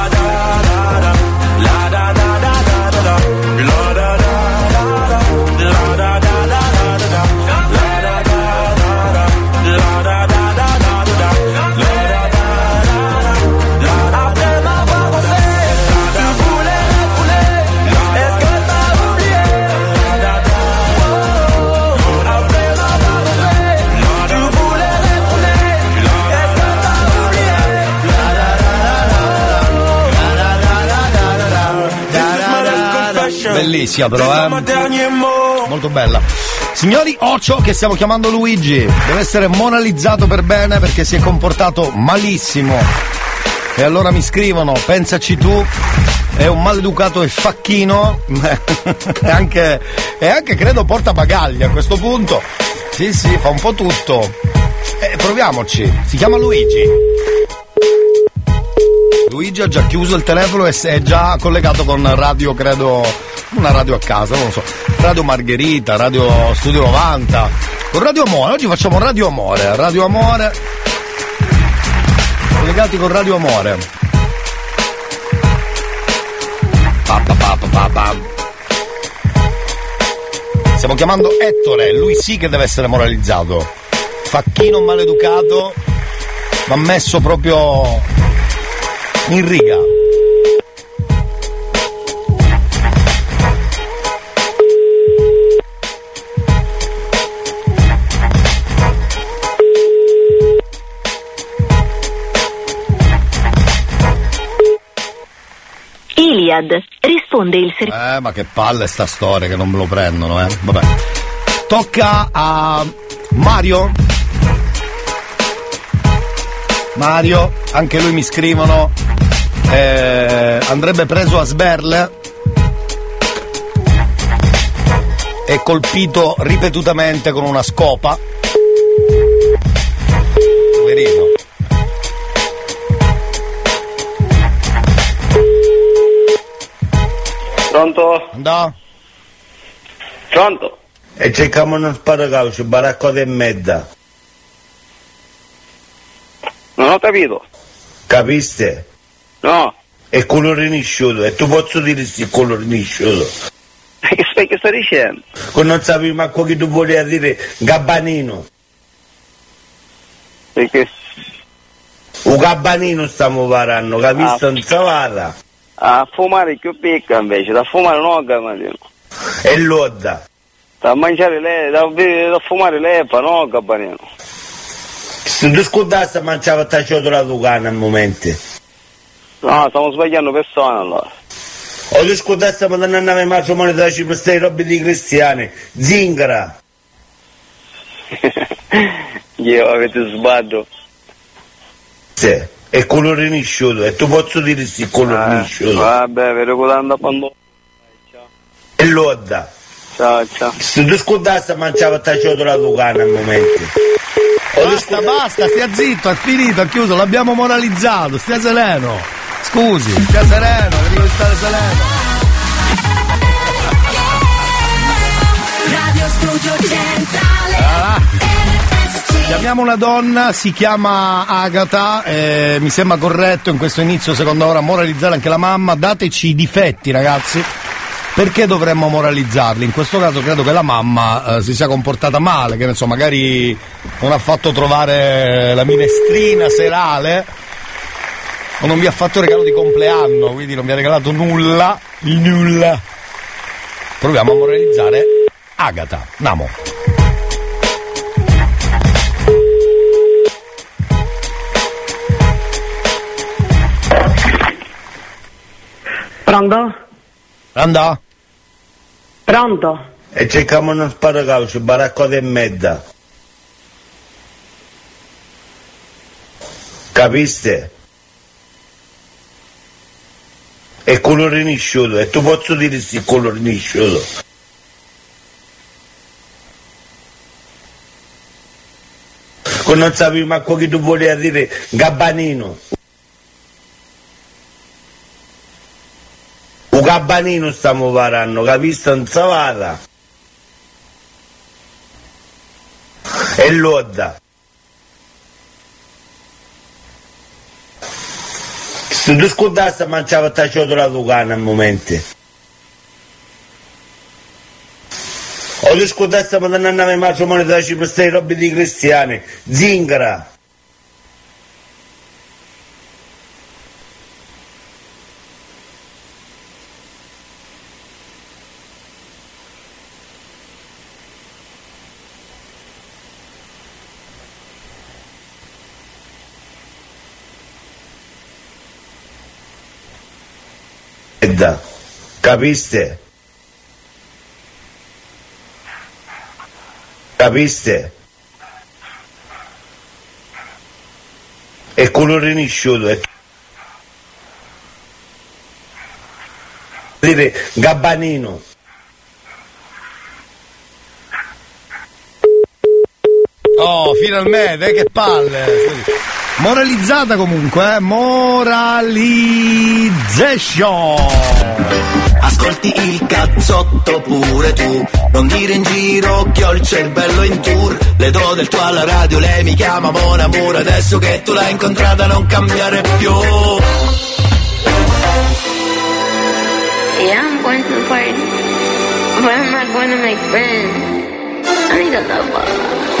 Bellissima però, eh. Molto bella. Signori, Ocio che stiamo chiamando Luigi, deve essere monalizzato per bene perché si è comportato malissimo. E allora mi scrivono, pensaci tu, è un maleducato e facchino, e anche, e anche credo porta bagagli a questo punto. Sì, sì, fa un po' tutto. E proviamoci, si chiama Luigi. Luigi ha già chiuso il telefono e è già collegato con radio, credo, una radio a casa, non lo so. Radio Margherita, Radio Studio 90. Con Radio Amore, oggi facciamo Radio Amore, Radio Amore. Collegati con Radio Amore. Pa, pa, pa. Stiamo chiamando Ettore, lui sì che deve essere moralizzato. Facchino maleducato, ma messo proprio in riga. Iliad, risponde il servizio. Eh, ma che palle sta storia che non me lo prendono, eh. Vabbè. Tocca a Mario. Mario, anche lui mi scrivono. eh, andrebbe preso a sberle. E colpito ripetutamente con una scopa. Pronto? Andò? Pronto? E cerchiamo uno sparacaucio, baracco e mezza. Non ho capito. Capiste? No. È colore nisciuto, e tu posso dire sì colore nisciuto. Che stai, che stai dicendo? Che non sapevi manco che tu volevi dire gabbanino. Perché? Un gabbanino stiamo parlando, capisci? Ah. Non si parla. A fumare più picca invece, da fumare non ho gabbanino. E l'odda. Da mangiare lei, da, da fumare l'erba, non ho gabbanino. Se tu scudassi mangiava sta ciotola tucana al momento. No, stiamo sbagliando persone allora. O tu scudassi ma non andava mai moneta da cipro, stai robe di cristiani. Zingara. Io avete sbaglio. Sì. È colore nisciuto, e tu posso dire sì colore nisciuto. Vabbè, vedo guardando a quando. E l'odda. Ciao, ciao. Se tu scudassi mangiava sta ciotola tucana al momento. Basta, basta, stia zitto, è finito, è chiuso, l'abbiamo moralizzato, stia sereno. Scusi, stia sereno, devi stare sereno. Radio Studio Centrale Ah, Chiamiamo una donna, si chiama Agata, eh, mi sembra corretto in questo inizio seconda ora moralizzare anche la mamma, dateci i difetti ragazzi. Perché dovremmo moralizzarli? In questo caso credo che la mamma eh, si sia comportata male, che ne so, magari non ha fatto trovare la minestrina serale o non vi ha fatto il regalo di compleanno, quindi non vi ha regalato nulla, nulla. Proviamo a moralizzare Agata. Namo. Pronto? Pronto? Pronto? E cerchiamo uno sparacalcio, baraccota e mezza. Capiste? È colore nisciuto, e tu posso dire sì colore nisciuto. Che non sapevi manco che tu volevi dire gabbanino. Un gabbanino stiamo parlando, capiste? Non si vada. E l'odda. Se tu scordassi mangiava sta ciotola lucana al momento. O tu scordassi ma non andava in matrimonio da ci per queste robe di cristiani. Zingara. Edda. Capiste? Capiste? È colore nisciuto, è dire gabbanino. Oh, finalmente, eh, che palle. Moralizzata comunque, eh? Moralization. Ascolti il cazzotto pure tu Non dire in giro che ho il cervello in tour Le do del tuo alla radio, lei mi chiama Mon Amour Adesso che tu l'hai incontrata non cambiare più Yeah, I'm going to the party. But I'm not going to make friends. I need a lover.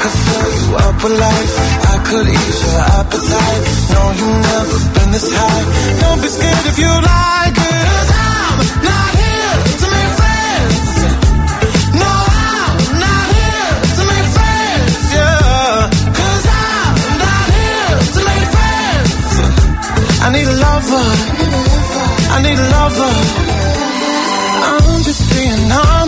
Could fill you up with life. I could ease your appetite. No, you've never been this high. Don't be scared if you like it. 'Cause I'm not here to make friends. No, I'm not here to make friends. Yeah. 'Cause I'm not here to make friends. I need a lover. I need a lover.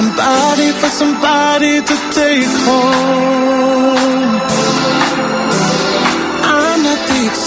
somebody, for somebody to take home.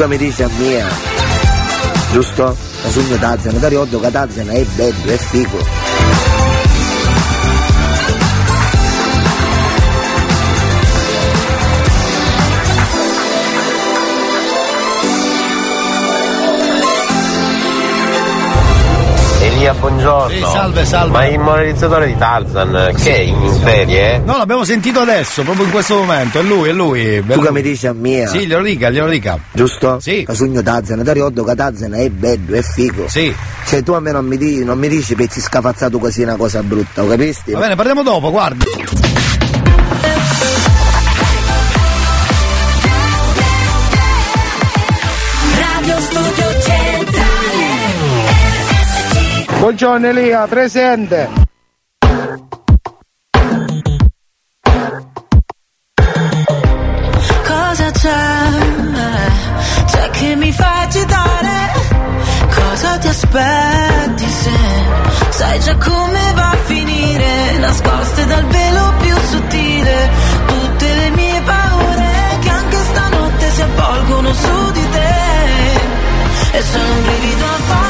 che mi dici a mia, giusto? La sogno Tazzana, da ricordo che Tazzana è bello, è figo. Elia, buongiorno. Sì, salve, salve. Ma il moralizzatore di Tarzan, che è in ferie? No, l'abbiamo sentito adesso, proprio in questo momento. È lui, è lui. Tu che mi dici a mia? Sì, glielo dica, glielo dica. Giusto? Sì. La sogno Tazzana, da ricordo che Tazzana è bello, è figo. Sì. Cioè tu a me non mi dici, non mi dici pezzi scafazzato così una cosa brutta, lo capisti? Va bene, parliamo dopo, guarda. Buongiorno Elia, presente. Cosa c'è? C'è che mi fa agitare? Cosa ti aspetti se sai già come va a finire? Nascoste dal velo più sottile, tutte le mie paure che anche stanotte si avvolgono su di te. E sono un brivido a volte,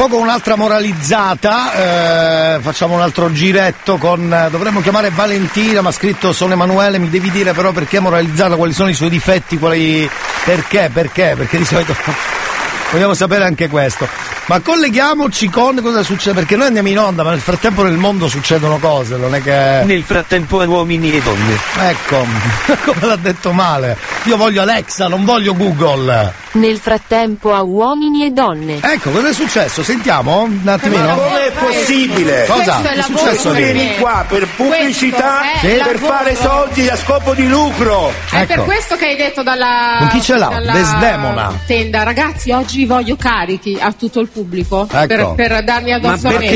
poco un'altra moralizzata, eh, facciamo un altro giretto con. eh, dovremmo chiamare Valentina, ma ha scritto sono Emanuele, mi devi dire però perché è moralizzata, quali sono i suoi difetti, quali. Perché? Perché? Perché di solito. Vogliamo sapere anche questo. Ma colleghiamoci con cosa succede, perché noi andiamo in onda, ma nel frattempo nel mondo succedono cose, non è che. Nel frattempo uomini e donne. Ecco, come l'ha detto male. Io voglio Alexa, non voglio Google. Nel frattempo a uomini e donne. Ecco, cosa è successo? Sentiamo un attimino. Ma com'è possibile? Cosa? Che è successo lì? Vieni qua per pubblicità, è per fare soldi a scopo di lucro. È per Ecco. questo che hai detto dalla, Con chi ce l'ha? Desdemona. tenda, ragazzi, oggi voglio carichi a tutto il pubblico Ecco. per, per darmi addosso a me.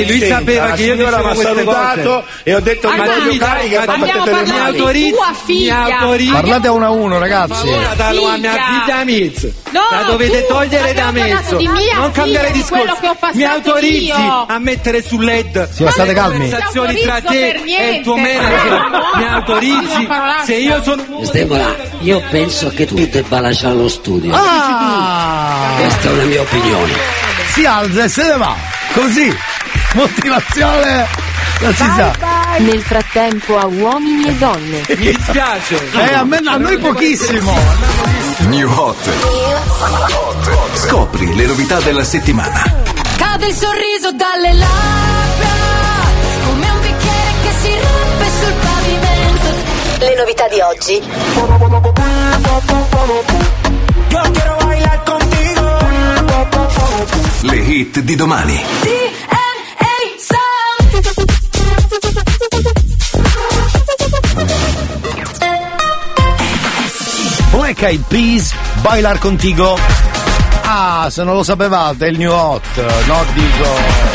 La signora mi ha salutato e ho detto Allora, voglio carica e abbiamo parlato tua figlia. Parlate a uno a uno, ragazzi. Figlia. mia figlia Miz. No, La dovete tu togliere da mezzo. non cambiare discorso. che ho passato Mi autorizzi io. a mettere sul LED Sì, ma state le calmi. conversazioni tra te e il tuo manager. Mi autorizzi se io sono Stemmola, io penso che tu debba lasciare lo studio. Ah! Questa è una mia opinione. Si alza e se ne va. Così. Motivazione. Non si sa. Nel frattempo a uomini e donne. Mi dispiace. Eh, a, me, a noi pochissimo. New Hot. Scopri le novità della settimana. Cade il sorriso dalle labbra, come un bicchiere che si rompe sul pavimento. Le novità di oggi. Le hit di domani. DNA Black Eyed Peas, Bailar Contigo. Ah, se non lo sapevate, è il new hot, no dico.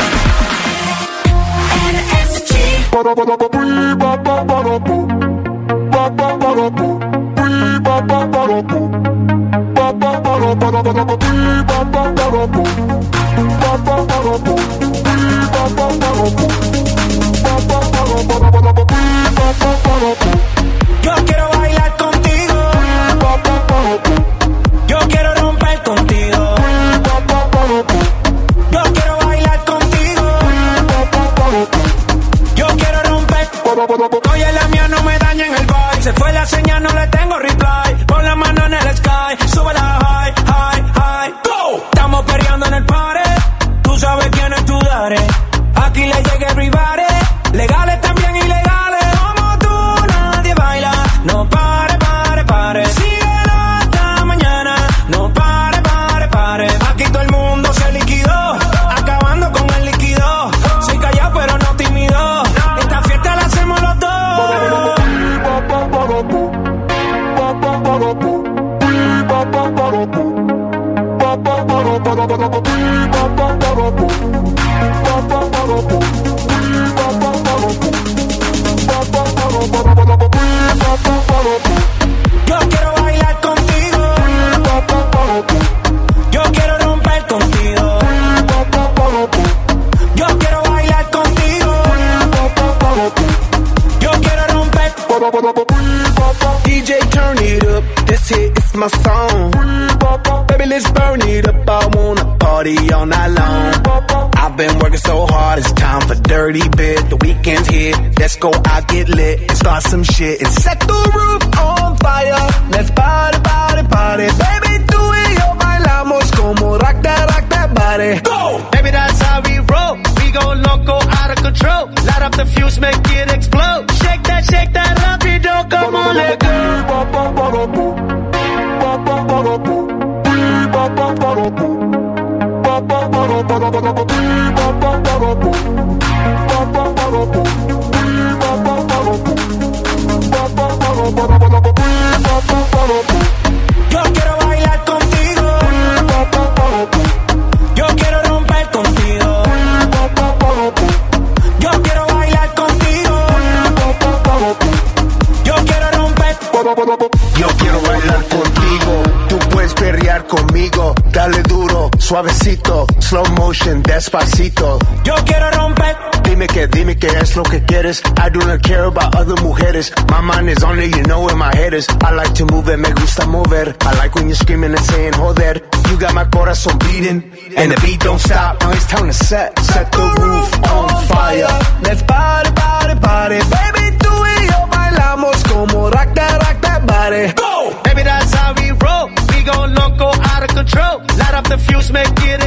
Quieres. I do not care about other mujeres. My mind is on it, you know where my head is. I like to move it, me gusta mover. I like when you're screaming and saying joder. You got my corazón beating, and the beat don't stop. Now it's time to set, set the roof on fire. Let's party, party, party. Baby, tú y yo bailamos como rock that, rock that body. Go! Baby, that's how we roll. We go loco, out of control. Light up the fuse, make it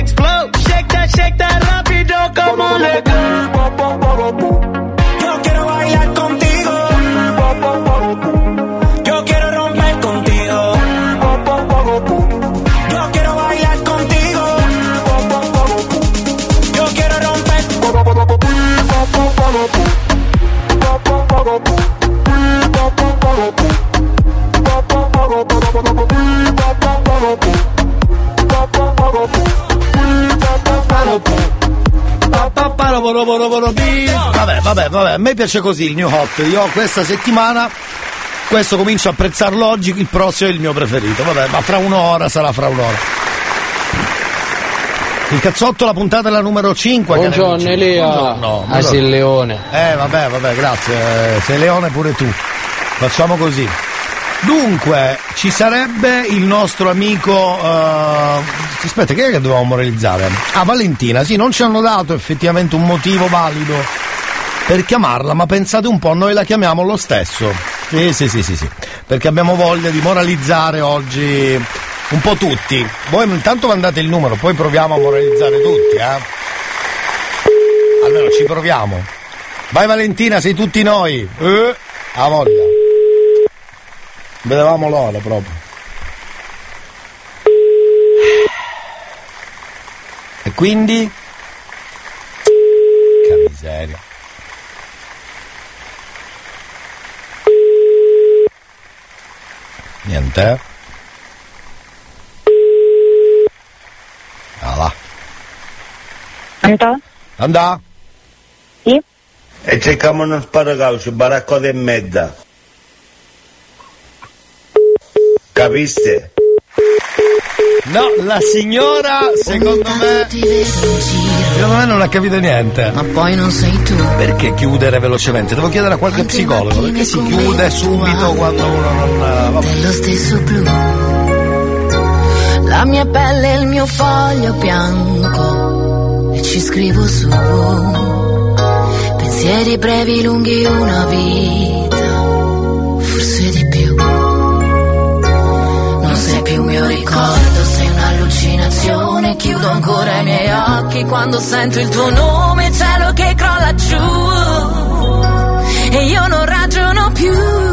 Vabbè, vabbè, a me piace così il new hot. Io questa settimana Questo comincio a apprezzarlo oggi, il prossimo è il mio preferito. Vabbè, ma fra un'ora sarà fra un'ora. Il cazzotto, la puntata è la numero 5. Buongiorno Elia. Buongiorno. Ah sì, il leone. Eh, vabbè, vabbè, grazie. Sei leone pure tu. Facciamo così. Dunque, ci sarebbe il nostro amico. eh, aspetta, che è che dovevamo realizzare? Ah, Valentina, sì, non ci hanno dato effettivamente un motivo valido per chiamarla, ma pensate un po', noi la chiamiamo lo stesso. Sì, sì, sì, sì, sì. Perché abbiamo voglia di moralizzare oggi un po' tutti. Voi intanto mandate il numero, poi proviamo a moralizzare tutti, eh. Almeno ci proviamo. Vai Valentina, sei tutti noi. Eh, a voglia. Vedevamo l'ora proprio. E quindi? Che miseria. Niente. Ah là. Pronto? Andà? Sì? E cerchiamo uno sparacalcio, baracco e mezza. Capiste? No, la signora, secondo me. Secondo me non ha capito niente. Ma poi non sei tu. Perché chiudere velocemente? Devo chiedere a qualche psicologo. Perché si chiude subito quando uno non. Vabbè. dello stesso blu. La mia pelle è il mio foglio bianco e ci scrivo su. Pensieri brevi, lunghi, una vita, forse di più. Non sei più mio ricordo, sei un'allucinazione. Chiudo ancora i miei occhi quando sento il tuo nome, cielo che crolla giù. E io non ragiono più.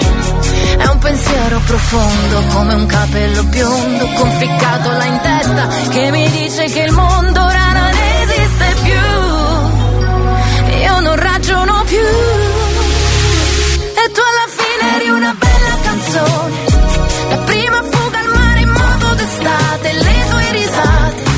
Pensiero profondo come un capello biondo conficcato là in testa che mi dice che il mondo ora non esiste più. Io non ragiono più. E tu alla fine eri una bella canzone. La prima fuga al mare in modo d'estate, le tue risate.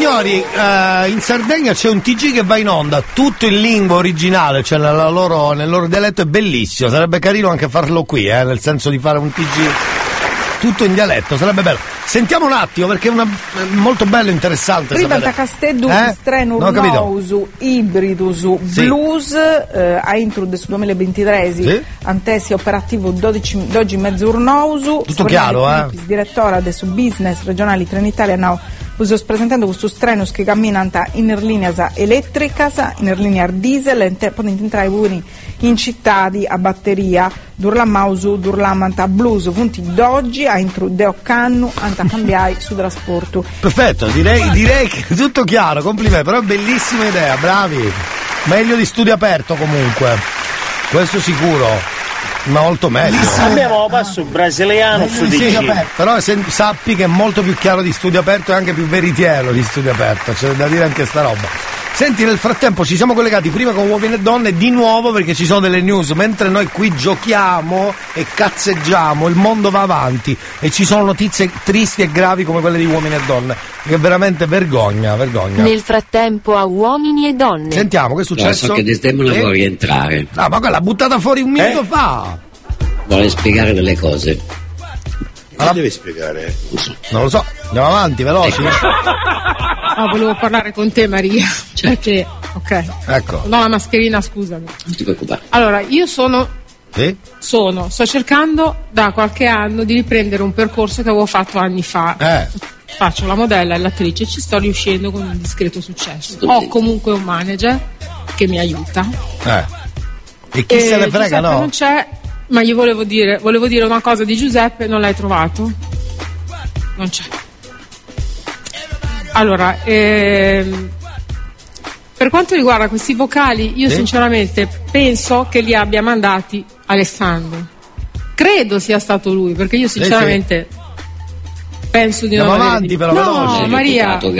Signori, eh, in Sardegna c'è un TG che va in onda tutto in lingua originale, cioè loro- nel loro dialetto, è bellissimo. Sarebbe carino anche farlo qui, eh, nel senso di fare un TG tutto in dialetto, sarebbe bello. Sentiamo un attimo perché è, una, è molto bello e interessante. Ribalta sapere. Castedu, Eh? Ho capito. Nousu, Ibridus, Sì. Blues, eh, Aintrud su 2023, Sì. Antesi operativo 12, 12 Mezzurnousu, Tutto chiaro, eh? direttore adesso business regionali Trenitalia Now. Uso presentando questo strenus che cammina in linea elettrica, in linea diesel, e te- potete entrare in città a batteria, Durlam Mausu, Durlam Anta Blues, Punti d'oggi, a intru Deo Cannu, Anta Cambiai su trasporto. Perfetto, direi, direi che tutto chiaro, complimenti, però bellissima idea, bravi. Meglio di studio aperto comunque. Questo sicuro. Ma molto meglio. Abbiamo passo brasiliano su Sì, DC. però se- sappi che è molto più chiaro di studio aperto e anche più veritiero di studio aperto, c'è da dire anche sta roba. Senti, nel frattempo ci siamo collegati prima con uomini e donne di nuovo perché ci sono delle news, mentre noi qui giochiamo e cazzeggiamo, il mondo va avanti e ci sono notizie tristi e gravi come quelle di uomini e donne, che veramente vergogna, vergogna. Nel frattempo a uomini e donne. Sentiamo, che è Lo successo? so che Desdemona Eh? vuole rientrare, Ah, ma quella l'ha buttata fuori un minuto fa! vuole spiegare delle cose. Allora, devi spiegare? Non lo so, andiamo avanti, veloci. No, volevo parlare con te Maria. Perché, ok. Ecco. No, la mascherina, scusami. Non ti preoccupare. Allora, io sono, Sì? sono, sto cercando da qualche anno di riprendere un percorso che avevo fatto anni fa. Eh. Faccio la modella e l'attrice e ci sto riuscendo con un discreto successo. Ho comunque un manager che mi aiuta. Eh. E chi se ne frega, Giuseppe no? non c'è, ma io volevo dire, volevo dire una cosa di Giuseppe, non l'hai trovato? Non c'è. Allora, ehm, per quanto riguarda questi vocali, io Sì. sinceramente penso che li abbia mandati Alessandro. Credo sia stato lui, perché io sinceramente penso di non Andiamo averli- avanti, però, No, veloci. È Maria, reputato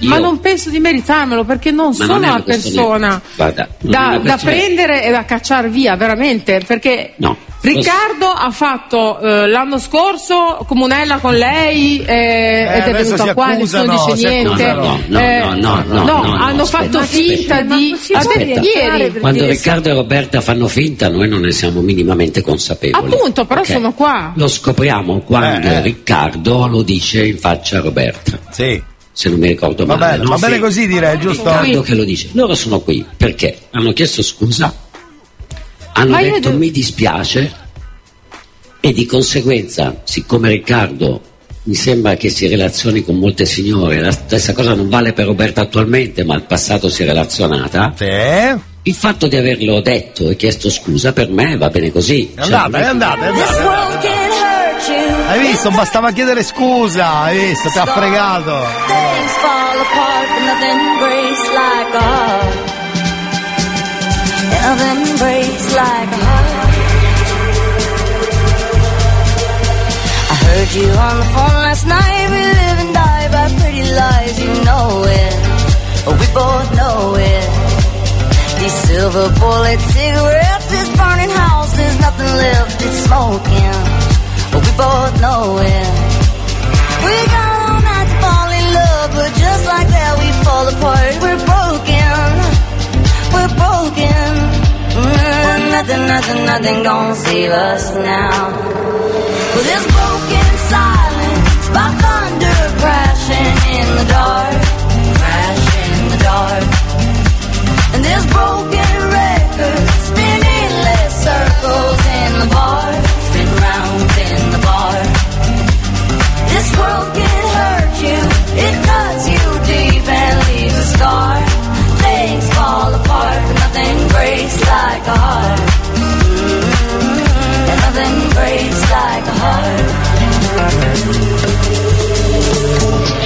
grave. ma Io- non penso di meritarmelo perché non Ma sono non una persona Guarda, da, una da prendere e da cacciare via, veramente, perché No. Riccardo ha fatto eh, l'anno scorso comunella con lei eh, ed è si qua, nessuno si dice niente. No, no, Eh, no, no, no, no, no, hanno aspetta, fatto finta di... aspetta. Ieri. Quando Riccardo e Roberta fanno finta, noi non ne siamo minimamente consapevoli. Appunto, però Ok? sono qua. Lo scopriamo quando Eh, eh. Riccardo lo dice in faccia a Roberta. Sì. Se non mi ricordo Va male. bene, no? va bene Sì. così direi, giusto? Riccardo che lo dice. Loro sono qui perché hanno chiesto scusa, hanno Ma detto mi dispiace e di conseguenza, siccome Riccardo mi sembra che si relazioni con molte signore, la stessa cosa non vale per Roberta attualmente, ma al passato si è relazionata. Il fatto di averlo detto e chiesto scusa per me va bene così. È andata, è andata, è andata. Hai visto? Bastava chiedere scusa, hai visto? Ti ha fregato. Things fall apart, but nothing breaks like a heart. Nothing breaks like a heart. I heard you on the phone last night. We live and die by pretty lies. You know it. We both know it. These silver bullet cigarettes, this burning house, there's nothing left. It's smoking. Both know it. We got all night to fall in love, but just like that we fall apart. We're broken, we're broken. Mm, nothing, nothing, nothing gonna save us now. Well, this broken silence by thunder crashing in the dark, crashing in the dark. And this broken record spinning less circles in the bar, This world can hurt you, it cuts you deep and leaves a scar. Things fall apart, but nothing breaks like a heart. Nothing breaks like a heart.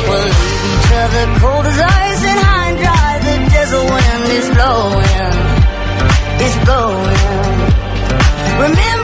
We'll leave each other cold as ice and high and dry. The desert wind is blowing, blowing. Remember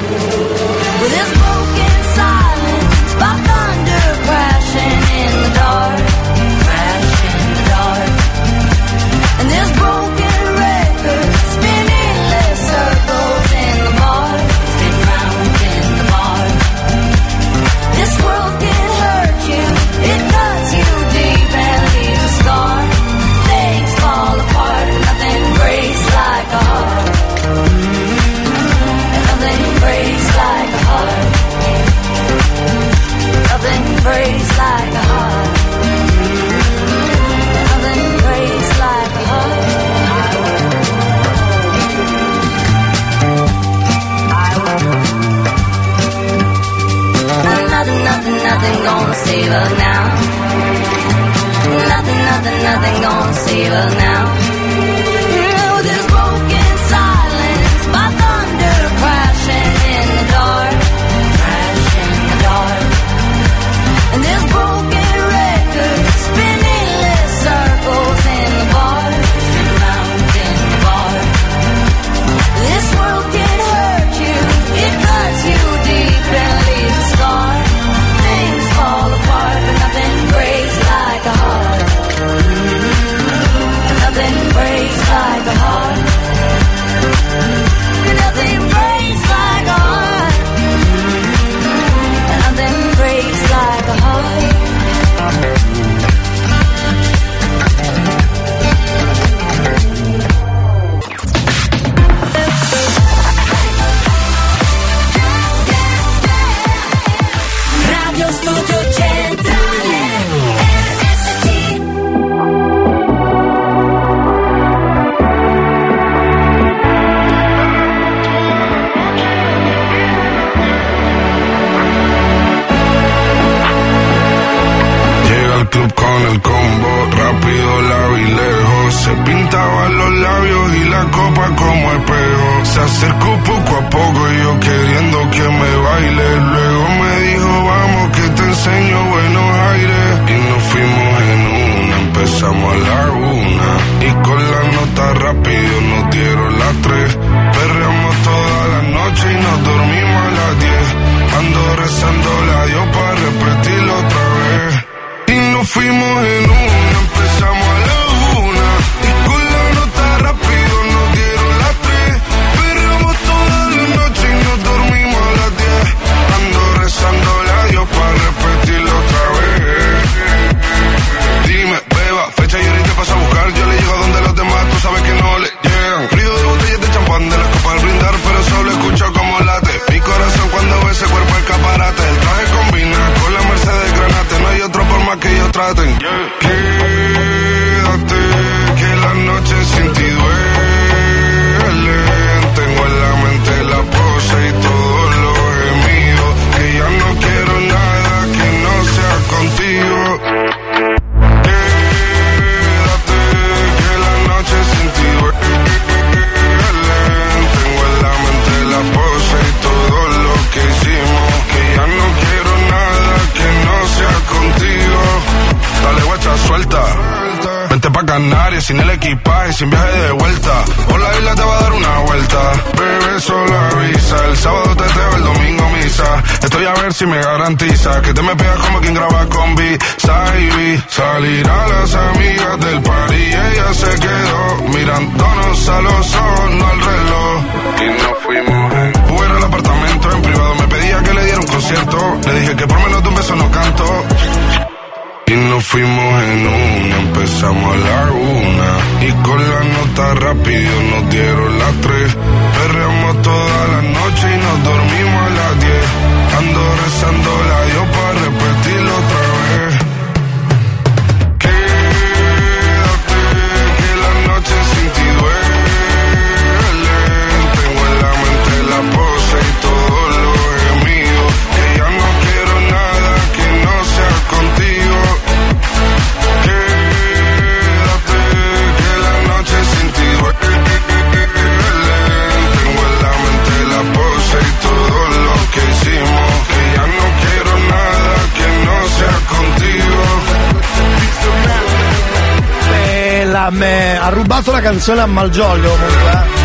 Canzone a Malgioglio comunque. eh.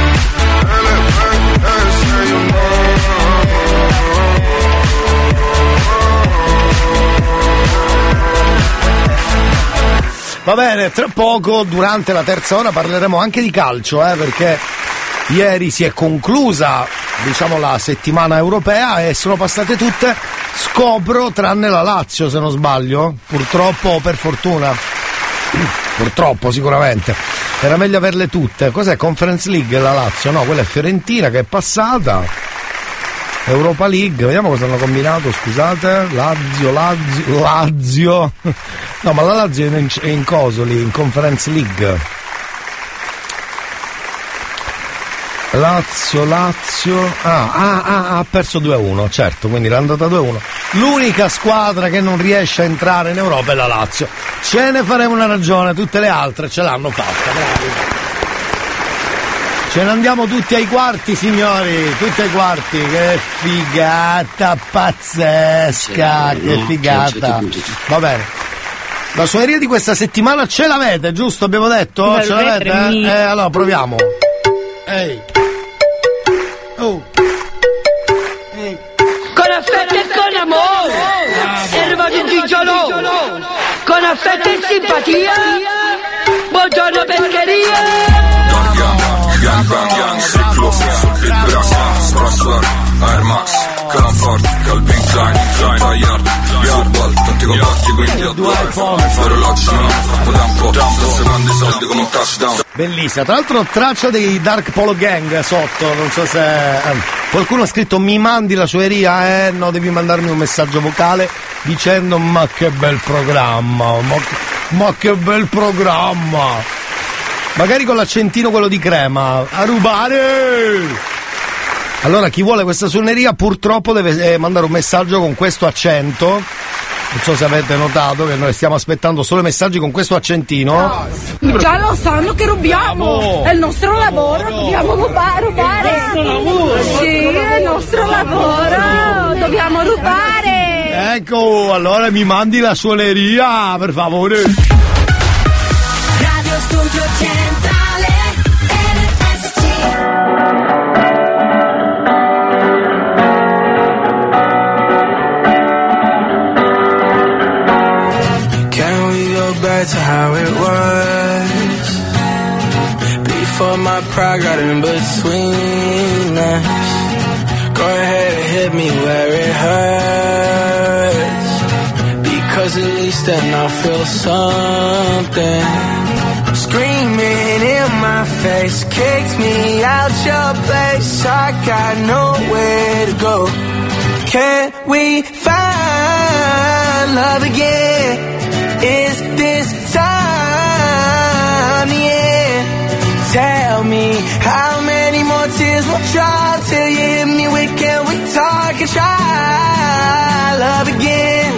Va bene, tra poco, durante la terza ora, parleremo anche di calcio, eh, perché ieri si è conclusa, diciamo, la settimana europea e sono passate tutte, scopro, tranne la Lazio, se non sbaglio, purtroppo o per fortuna. Purtroppo, sicuramente. Era meglio averle tutte. Cos'è? Conference League la Lazio? No, quella è Fiorentina che è passata. Europa League, vediamo cosa hanno combinato, scusate. Lazio, Lazio, Lazio. No, ma la Lazio è in, è in coso in Conference League. Lazio, Lazio. Ah, ah, ah, ha perso 2-1, certo, quindi l'è andata 2-1. L'unica squadra che non riesce a entrare in Europa è la Lazio. Ce ne faremo una ragione, tutte le altre ce l'hanno fatta, bravi. Ce ne andiamo tutti ai quarti, signori, tutti ai quarti. Che figata pazzesca, che figata. Va bene. La suoneria di questa settimana ce l'avete, giusto? Abbiamo detto? Beh, ce l'avete? premi- Eh, allora proviamo. Ehi. Oh. Con affetto e con amore, erba di Gigiolo, con affetto e simpatia, buongiorno pescheria. Gang bang gang, ciclo, sul beat brasa, strasser, Air Max, Comfort, Calvin Klein, Klein, Bayard, Yardball, tanti compatti quindi a due iPhone, orologi non ho troppo tempo, sto secondo i soldi come un touchdown. Bellissima, tra l'altro traccia dei Dark Polo Gang sotto, non so se... eh, qualcuno ha scritto mi mandi la suoneria, eh no, devi mandarmi un messaggio vocale dicendo ma che bel programma, ma, ma che bel programma. Magari con l'accentino quello di crema, a rubare! Allora chi vuole questa suoneria purtroppo deve eh, mandare un messaggio con questo accento Non so se avete notato che noi stiamo aspettando solo i messaggi con questo accentino. Già lo sanno che rubiamo, è il nostro lavoro, dobbiamo rubare, rubare. Sì, è il nostro lavoro, dobbiamo rubare. Ecco, allora mi mandi la suoneria, per favore. Radio Studio Centrale, Before my pride got in between us. Go ahead and hit me where it hurts. Because at least then I'll feel something. Screaming in my face, kicked me out your place. I got nowhere to go. Can we find love again? Is this me how many more tears will drop till you hit me with can we talk and try love again?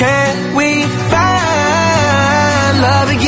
Can we find love again?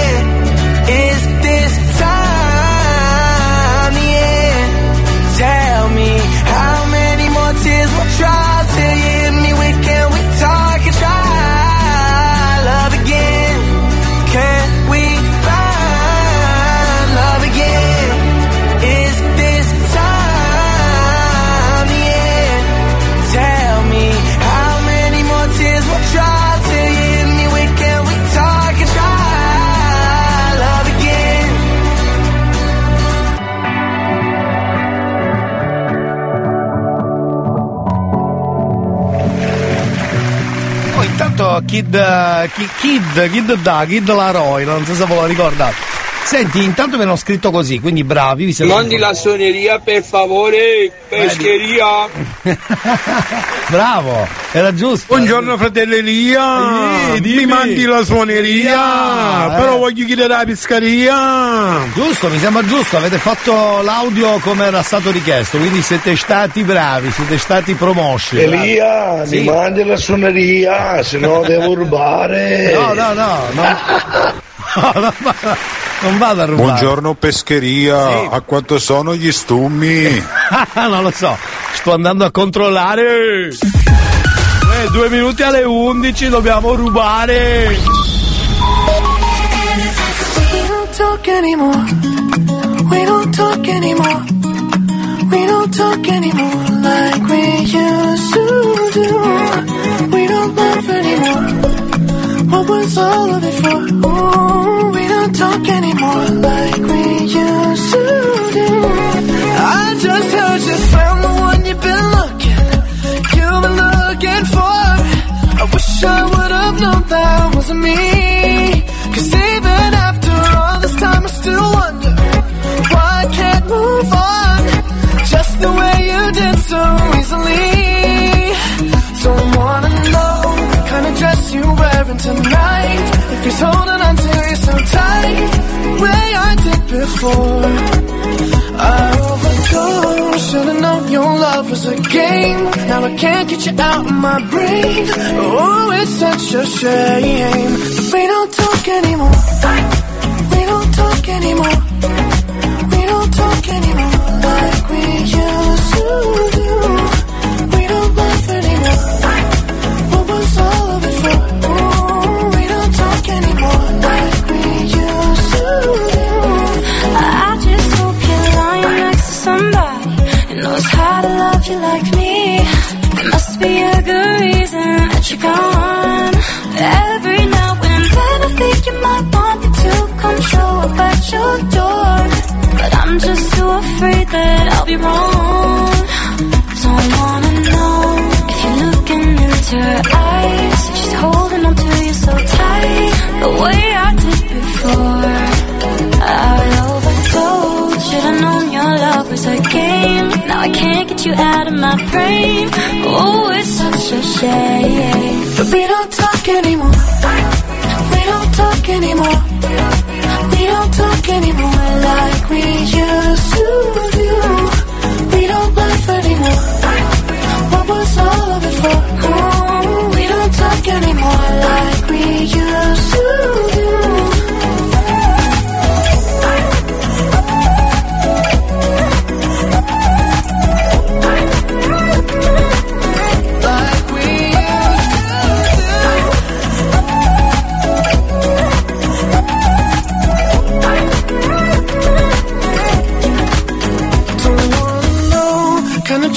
Till you Kid, eh, Ki- Kid, Kid da, Kid Laroi, non so se ve lo ricordate. Senti, intanto mi hanno scritto così, quindi bravi, vi Mandi la suoneria per favore, pescheria. Bravo, era giusto. Buongiorno fratello Elia, dimmi. mi mandi la suoneria, Eh. però voglio chiedere la pescaria. Giusto, mi sembra giusto, avete fatto l'audio come era stato richiesto, quindi siete stati bravi, siete stati promossi. Elia, Sì. mi mandi la suoneria, se no devo rubare. No, no, no, no. No, non vado, non vado a rubare. Buongiorno pescheria, a quanto sono gli stummi? non lo so, sto andando a controllare. Eh, due minuti alle 11 dobbiamo rubare. We don't talk anymore. We don't talk anymore. We don't talk anymore like we used to do. We don't laugh anymore. What was all of it for? Ooh, we talk anymore like we used to do. I just heard you found the one you've been looking, you've been looking for. I wish I would have known that wasn't me. Cause even after all this time, I still wonder why I can't move on just the way you did so easily. Don't wanna kind of dress you're wearing tonight. If he's holding on to you so tight, way I did before. I overdosed, should've known your love was a game. Now I can't get you out of my brain. Oh, it's such a shame. We don't talk anymore. We don't talk anymore. We don't talk anymore like we used to be a good reason that you come gone. Every now and i I think you might want me to come show up at your door. But I'm just too afraid that I'll be wrong. Don't wanna know if you're looking into her eyes. She's holding on to you so tight, the way I did before. I can't get you out of my brain. Oh, it's such a shame. But we don't talk anymore. We don't talk anymore. We don't talk anymore like we used to do. We don't laugh anymore. What was all of it for? Oh, we don't talk anymore like we used to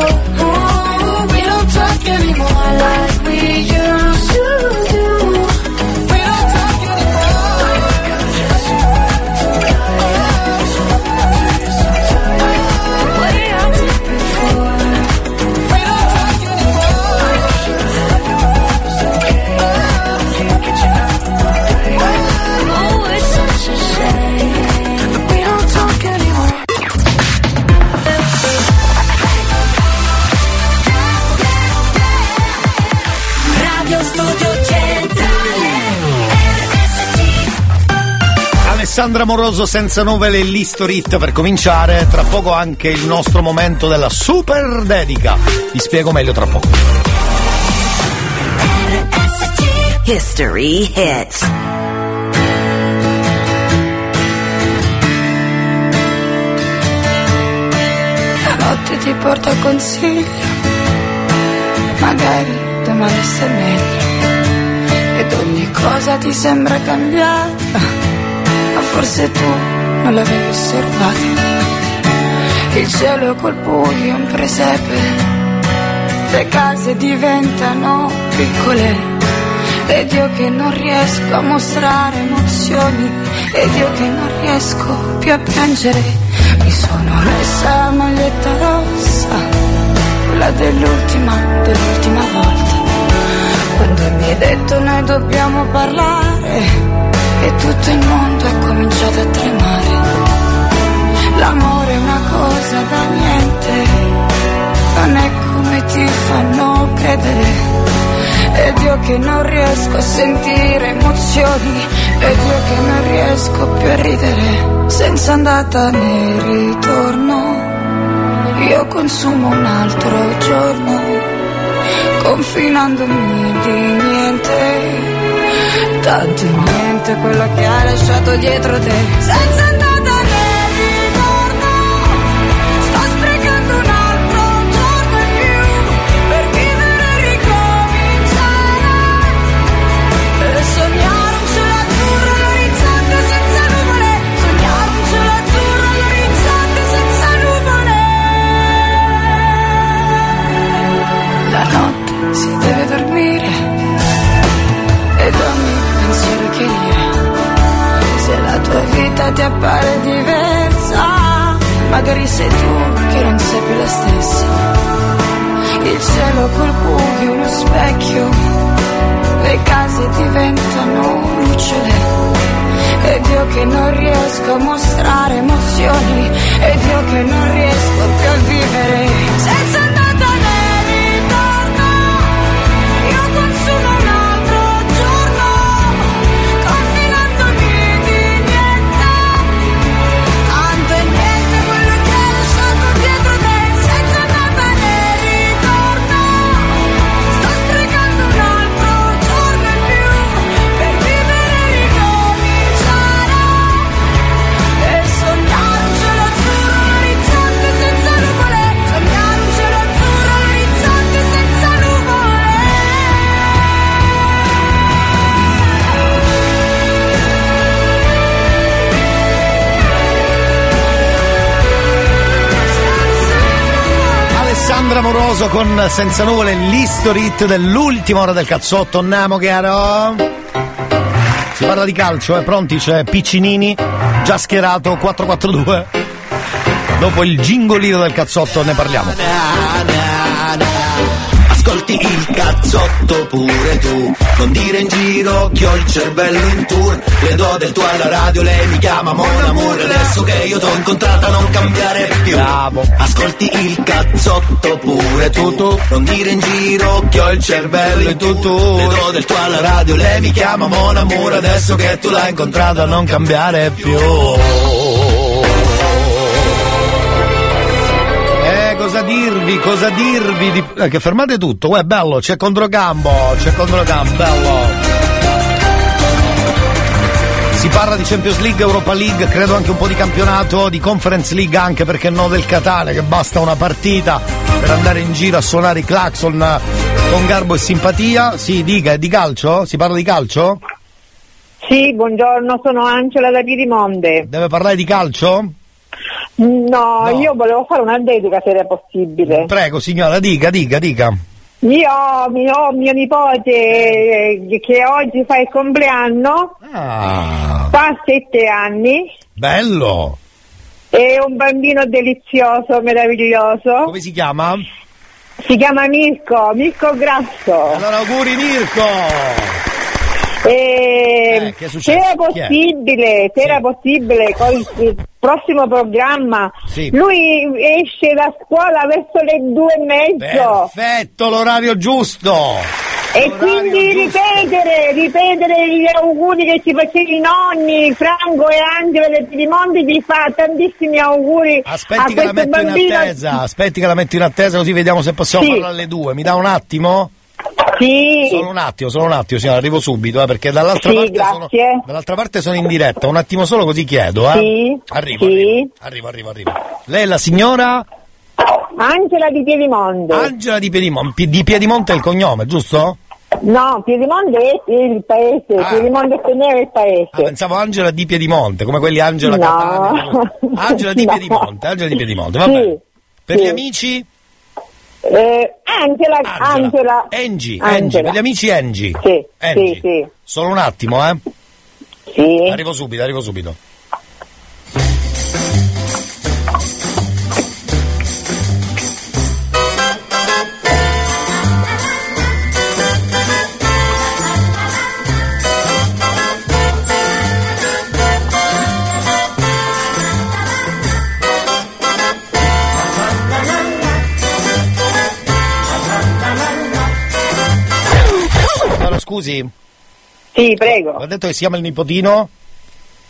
Oh, Alessandra Moroso senza nuvole e l'Historit per cominciare, tra poco anche il nostro momento della super dedica. Vi spiego meglio tra poco. History hits. La notte ti porta consiglio, magari domani stai meglio. Ed ogni cosa ti sembra cambiata, forse tu non l'avevi osservata. Il cielo col buio un presepe, le case diventano piccole. Ed io che non riesco a mostrare emozioni, ed io che non riesco più a piangere, mi sono messa la maglietta rossa, quella dell'ultima, dell'ultima volta. Quando mi hai detto noi dobbiamo parlare, e tutto il mondo è cominciato a tremare. L'amore è una cosa da niente, non è come ti fanno credere. Ed io che non riesco a sentire emozioni, ed io che non riesco più a ridere, senza andata né ritorno. Io consumo un altro giorno, confinandomi di niente. Tanto niente quello che hai lasciato dietro te, senza ti appare diversa, magari sei tu che non sei più la stessa. Il cielo col buio, uno specchio, le case diventano lucciole. Ed io che non riesco a mostrare emozioni, ed io che non riesco più a vivere senza Moroso con Senza Nuvole, l'history dell'ultima ora del cazzotto. Andiamo, chiaro? Si parla di calcio, eh? Pronti? C'è Piccinini, già schierato, 4-4-2. Dopo il gingolino del cazzotto ne parliamo. Ascolti il cazzotto pure tu. Non dire in giro che ho il cervello in tour. Le do del tuo alla radio, lei mi chiama Mon Amour. Adesso che io t'ho incontrata non cambiare più. Bravo. Ascolti il cazzotto pure tu, tu Non dire in giro che ho il cervello in tour. Le do del tuo alla radio, lei mi chiama Mon Amour. Adesso che tu l'hai incontrata non cambiare più dirvi, cosa dirvi? Di... eh, che fermate tutto, è bello, c'è controcampo, c'è controcampo, bello. Si parla di Champions League, Europa League, credo anche un po' di campionato, di Conference League anche perché no del Catane, che basta una partita per andare in giro a suonare i clacson eh, con garbo e simpatia. Sì, dica, è di calcio? Si parla di calcio? Sì, buongiorno, sono Angela da Piedimonte. Deve parlare di calcio? No, io volevo fare una dedica se era possibile. Prego signora, dica, dica, dica. Io ho mio, mio nipote eh, che oggi fa il compleanno, Ah, fa sette anni, bello! è un bambino delizioso, meraviglioso. Come si chiama? Si chiama Mirko, Mirko Grasso. Allora auguri Mirko! E è se successo? era possibile, se era possibile con il prossimo programma, Sì. lui esce da scuola verso le due e mezzo. Perfetto, l'orario giusto! E quindi ripetere, ripetere gli auguri che ci facevano i nonni, Franco e Angela del Piedimonte, gli fa tantissimi auguri Aspetti a che la metto in bambino. attesa, aspetti che la metto in attesa così vediamo se possiamo Sì. parlare alle due. Mi dà un attimo? Sì. Solo un attimo, solo un attimo, signora, arrivo subito, eh, perché dall'altra, Sì, parte sono, dall'altra parte sono in diretta. Un attimo solo così chiedo, eh. Sì, Arrivo, sì. arrivo, arrivo, arrivo. Lei è la signora Angela di Piedimonte. Angela di Piedimonte. Di Piedimonte è il cognome, giusto? No, Piedimonte è il paese, Ah. Piedimonte Tenere è il paese. Ah, pensavo Angela di Piedimonte, come quelli Angela No. Catania. Angela di No. Piedimonte, Angela di Piedimonte, va Sì, bene. Per sì. gli amici? Eh, Angela, Angela. Angie, Angela. Angie, per gli amici Angie. Sì, Angie. sì, sì. Solo un attimo, eh. Sì. Arrivo subito, arrivo subito. Scusi, Sì, prego. ho detto che si chiama il nipotino?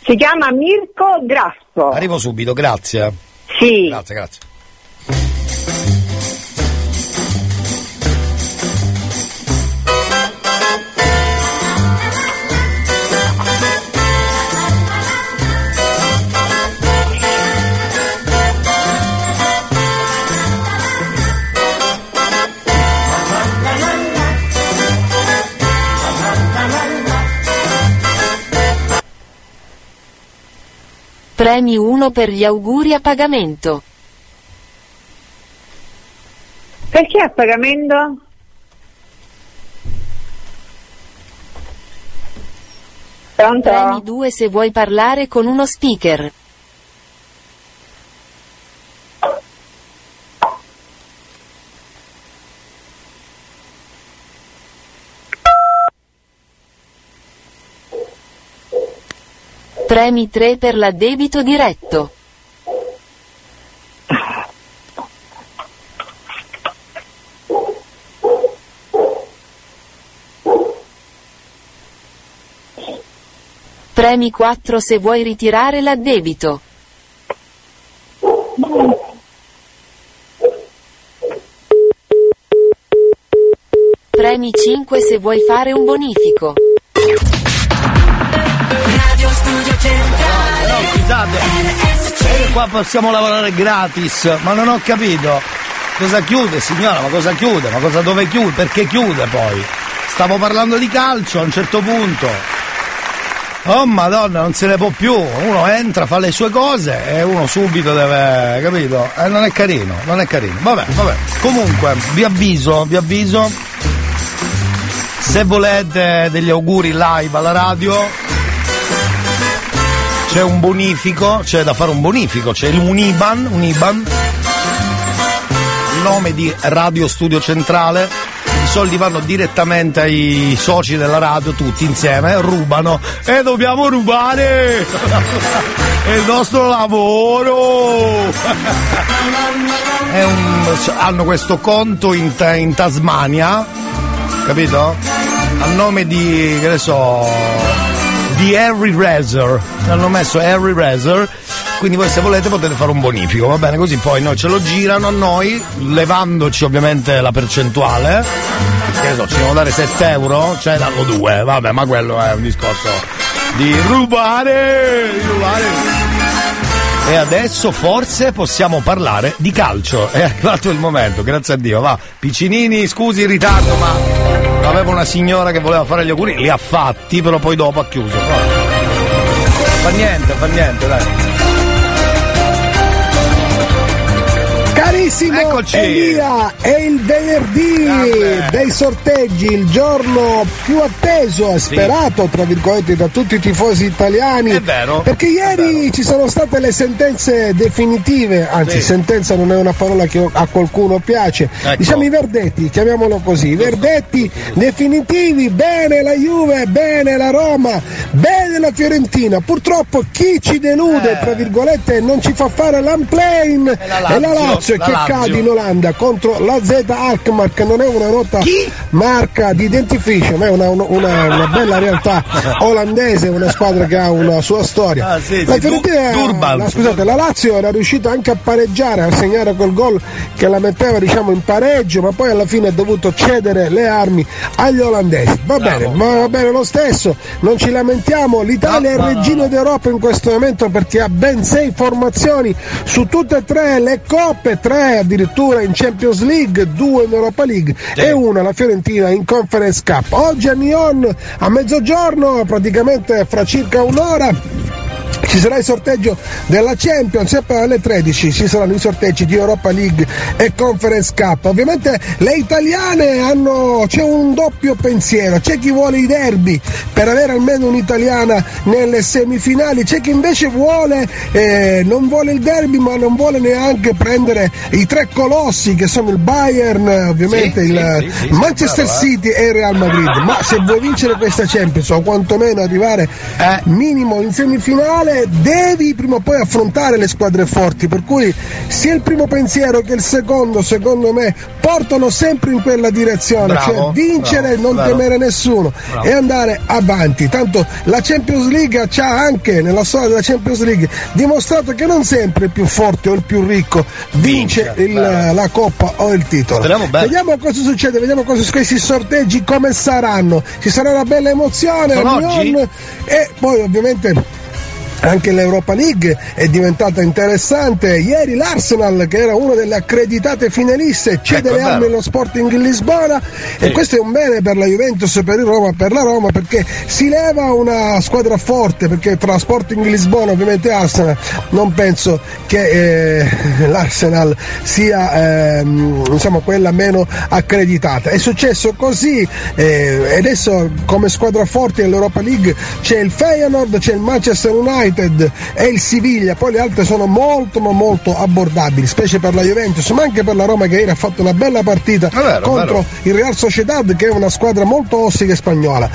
Si chiama Mirko Grasso. Arrivo subito, grazie. Sì. Grazie, grazie. Premi 1 per gli auguri a pagamento. Perché a pagamento? Pronto? Premi 2 se vuoi parlare con uno speaker. Premi 3 per l'addebito diretto. Premi 4 se vuoi ritirare l'addebito. Premi 5 se vuoi fare un bonifico. Radio Studio Centrale No, scusate, eh, qua possiamo lavorare gratis, ma non ho capito. Cosa chiude, signora? Ma cosa chiude? Ma cosa dove chiude? Perché chiude poi? Stavo parlando di calcio a un certo punto. Oh madonna, non se ne può più. Uno entra, fa le sue cose e uno subito deve. capito? Eh, non è carino, non è carino. Vabbè, vabbè. Comunque, vi avviso, vi avviso. Se volete degli auguri live alla radio, c'è un bonifico, c'è da fare un bonifico, c'è un IBAN, un IBAN, nome di Radio Studio Centrale, i soldi vanno direttamente ai soci della radio, tutti insieme, rubano e dobbiamo rubare! È il nostro lavoro! Un- hanno questo conto in, in Tasmania, capito? A nome di, che ne so, di Harry Razor. Hanno messo Harry Razor. Quindi voi se volete potete fare un bonifico, va bene? Così poi noi ce lo girano a noi, levandoci ovviamente la percentuale. Che so, ci devono dare 7 euro, cioè danno 2, vabbè, ma quello è un discorso di rubare! Rubare! E adesso forse possiamo parlare di calcio. È arrivato il momento, grazie a Dio. Va, Piccinini, scusi il ritardo, ma avevo una signora che voleva fare gli auguri, li ha fatti, però poi dopo ha chiuso. Fa niente, fa niente, dai. Carissimo Eccoci. Elia, è il venerdì dei sorteggi, il giorno più atteso e sperato, tra virgolette, da tutti i tifosi italiani. È vero. Perché ieri ci sono state le sentenze definitive, anzi Sì. sentenza non è una parola che a qualcuno piace, Ecco. diciamo i verdetti, chiamiamolo così, i verdetti definitivi, bene la Juve, bene la Roma, bene la Fiorentina. Purtroppo chi ci delude, tra virgolette, non ci fa fare l'unplane Eh. la è la Lazio, Lazio la che Cade in Olanda contro la Z Alkmaar che non è una nota marca di identification, è una, una- una- bella realtà olandese, una squadra che ha una sua storia. Ah, sì, la sì, Fiorentina, Dur- la- scusate, la Lazio era riuscita anche a pareggiare, a segnare quel gol che la metteva diciamo in pareggio, ma poi alla fine ha dovuto cedere le armi agli olandesi. Va bene, ma va bene lo stesso, non ci lamentiamo, l'Italia è il regino d'Europa in questo momento perché ha ben sei formazioni su tutte e tre le coppe, tre addirittura in Champions League, due in Europa League e una la Fiorentina in Conference Cup. Oggi a Nyon a mezzogiorno, praticamente fra circa un'ora. Ci sarà il sorteggio della Champions, sempre alle 13 ci saranno i sorteggi di Europa League e Conference Cup. Ovviamente le italiane hanno, c'è un doppio pensiero, c'è chi vuole i derby per avere almeno un'italiana nelle semifinali, c'è chi invece vuole, eh, non vuole il derby ma non vuole neanche prendere i tre colossi che sono il Bayern, ovviamente Sì, il sì, sì, Manchester bravo, eh. City e il Real Madrid. Ma se vuoi vincere questa Champions o quantomeno arrivare Eh. minimo in semifinale, devi prima o poi affrontare le squadre forti. Per cui sia il primo pensiero che il secondo, secondo me, portano sempre in quella direzione, Bravo, cioè vincere, bravo, non vero. temere nessuno Bravo. e andare avanti. Tanto la Champions League ci ha anche nella storia della Champions League dimostrato che non sempre il più forte o il più ricco vince, Vince, il- bravo. la coppa o il titolo. Vediamo cosa succede, vediamo cosa questi sorteggi come saranno. Ci sarà una bella emozione Sono oggi? E poi ovviamente anche l'Europa League è diventata interessante. Ieri l'Arsenal, che era una delle accreditate finaliste, cede Ecco, le armi allo Sporting Lisbona e questo è un bene per la Juventus per il Roma, per la Roma, perché si leva una squadra forte, perché tra Sporting Lisbona ovviamente Arsenal non penso che eh, l'Arsenal sia ehm, insomma, quella meno accreditata. È successo così eh, e adesso come squadra forte nell'Europa League c'è il Feyenoord, c'è il Manchester United e il Siviglia, poi le altre sono molto ma molto abbordabili, specie per la Juventus, ma anche per la Roma che ieri ha fatto una bella partita vero, contro il Real Sociedad che è una squadra molto ossica e spagnola.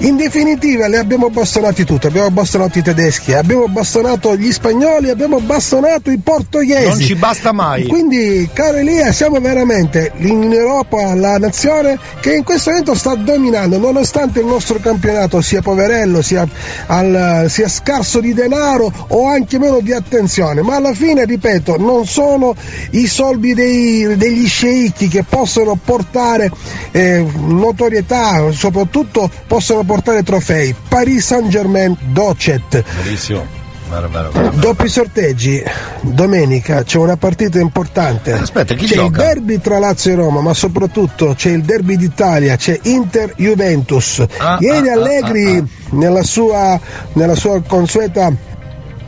In definitiva le abbiamo bastonati tutti, abbiamo bastonato i tedeschi, abbiamo bastonato gli spagnoli, abbiamo bastonato i portoghesi. Non ci basta mai. Quindi, caro Elia, siamo veramente in Europa la nazione che in questo momento sta dominando, nonostante il nostro campionato sia poverello, sia, al- sia scarso di denaro o anche meno di attenzione. Ma alla fine, ripeto, non sono i soldi dei- degli sceicchi che possono portare eh, notorietà, soprattutto possono portare trofei. Paris Saint Germain Docet. Bellissimo. Vero, vero. Doppi sorteggi, domenica c'è una partita importante. Aspetta, chi c'è gioca? il derby tra Lazio e Roma, ma soprattutto c'è il derby d'Italia, c'è Inter Juventus. Ah, Ieri ah, Allegri Nella, sua, nella sua consueta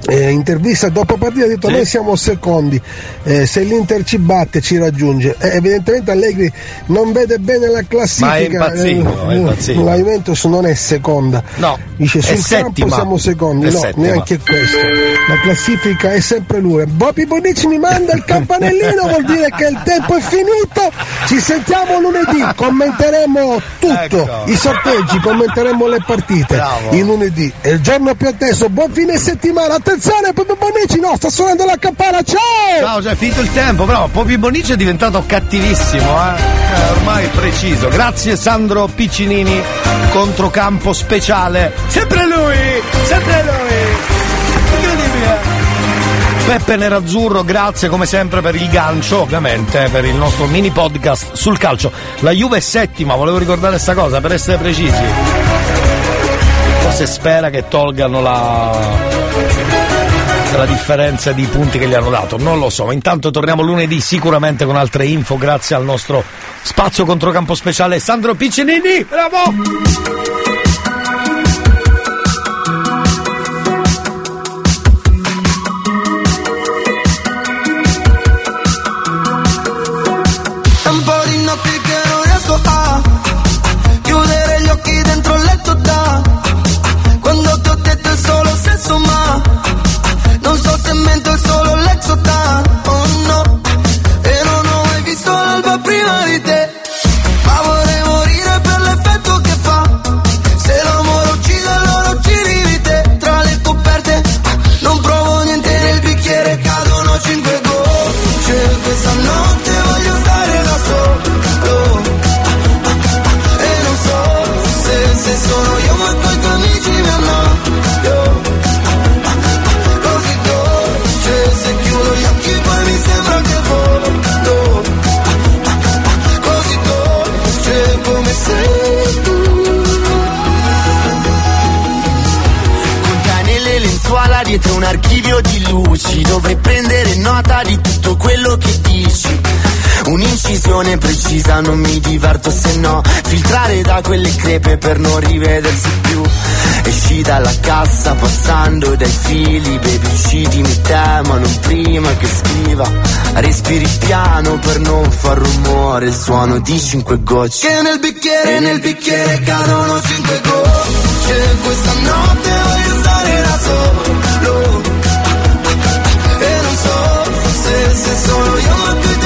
eh, intervista dopo partita ha detto noi siamo secondi. Eh, se l'Inter ci batte ci raggiunge. Eh, evidentemente Allegri non vede bene la classifica. Ma è impazzito, è Eh, impazzito. la Juventus non è seconda. No, dice sul campo siamo secondi. È no settima. neanche questo. La classifica è sempre lui Bobby Bonici mi manda il campanellino vuol dire che il tempo è finito. Ci sentiamo lunedì. Commenteremo tutto. I sorteggi commenteremo le partite. Ecco. Bravo. il lunedì. È il giorno più atteso. Buon fine settimana attenzione Bobby Bonici no sta suonando la campana ciao Ciao, già è finito il tempo, però Popi Bonici è diventato cattivissimo, eh? Ormai preciso. Grazie Sandro Piccinini, controcampo speciale. Sempre lui, sempre lui. Incredibile. Peppe Nerazzurro, grazie come sempre per il gancio, ovviamente, per il nostro mini podcast sul calcio. La Juve è settima, volevo ricordare questa cosa per essere precisi. Forse spera che tolgano la la differenza di punti che gli hanno dato, non lo so. Intanto torniamo lunedì sicuramente con altre info grazie al nostro spazio controcampo speciale Sandro Piccinini. Bravo! Un'incisione precisa non mi diverto se no. Filtrare da quelle crepe per non rivedersi più. Esci dalla cassa passando dai fili baby uccidimi te ma non prima che scriva. Respiri piano per non far rumore il suono di cinque gocce. Che nel bicchiere nel bicchiere cadono cinque gocce. Questa notte voglio stare da solo e non so se, se sono io ma coi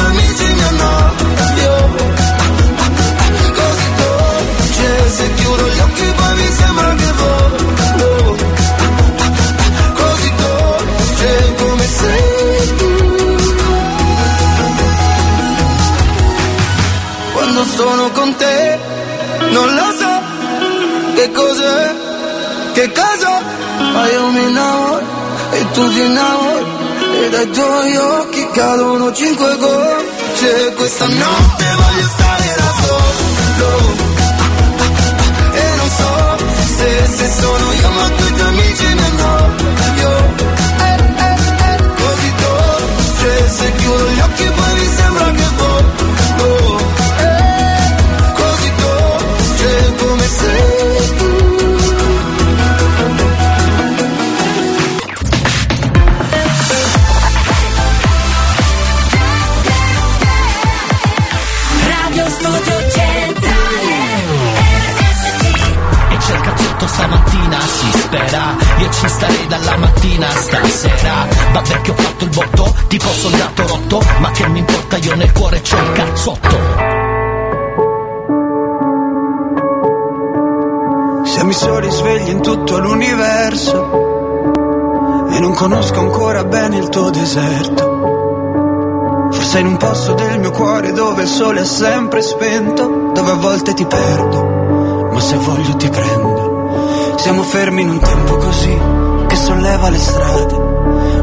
sono con te. Non lo so che cos'è che cosa ma io mi innamoro e tu ti innamori. E dai tuoi occhi cadono cinque gocce. Questa notte voglio stare da solo. E non so se, se sono io ma coi tuoi amici mi annoio eh, Io ci starei dalla mattina a stasera Vabbè che ho fatto il botto Tipo soldato rotto Ma che mi importa io nel cuore c'ho il cazzotto Siamo i soli svegli in tutto l'universo e non conosco ancora bene il tuo deserto. Forse in un posto del mio cuore dove il sole è sempre spento, dove a volte ti perdo, ma se voglio ti prendo. Siamo fermi in un tempo così che solleva le strade.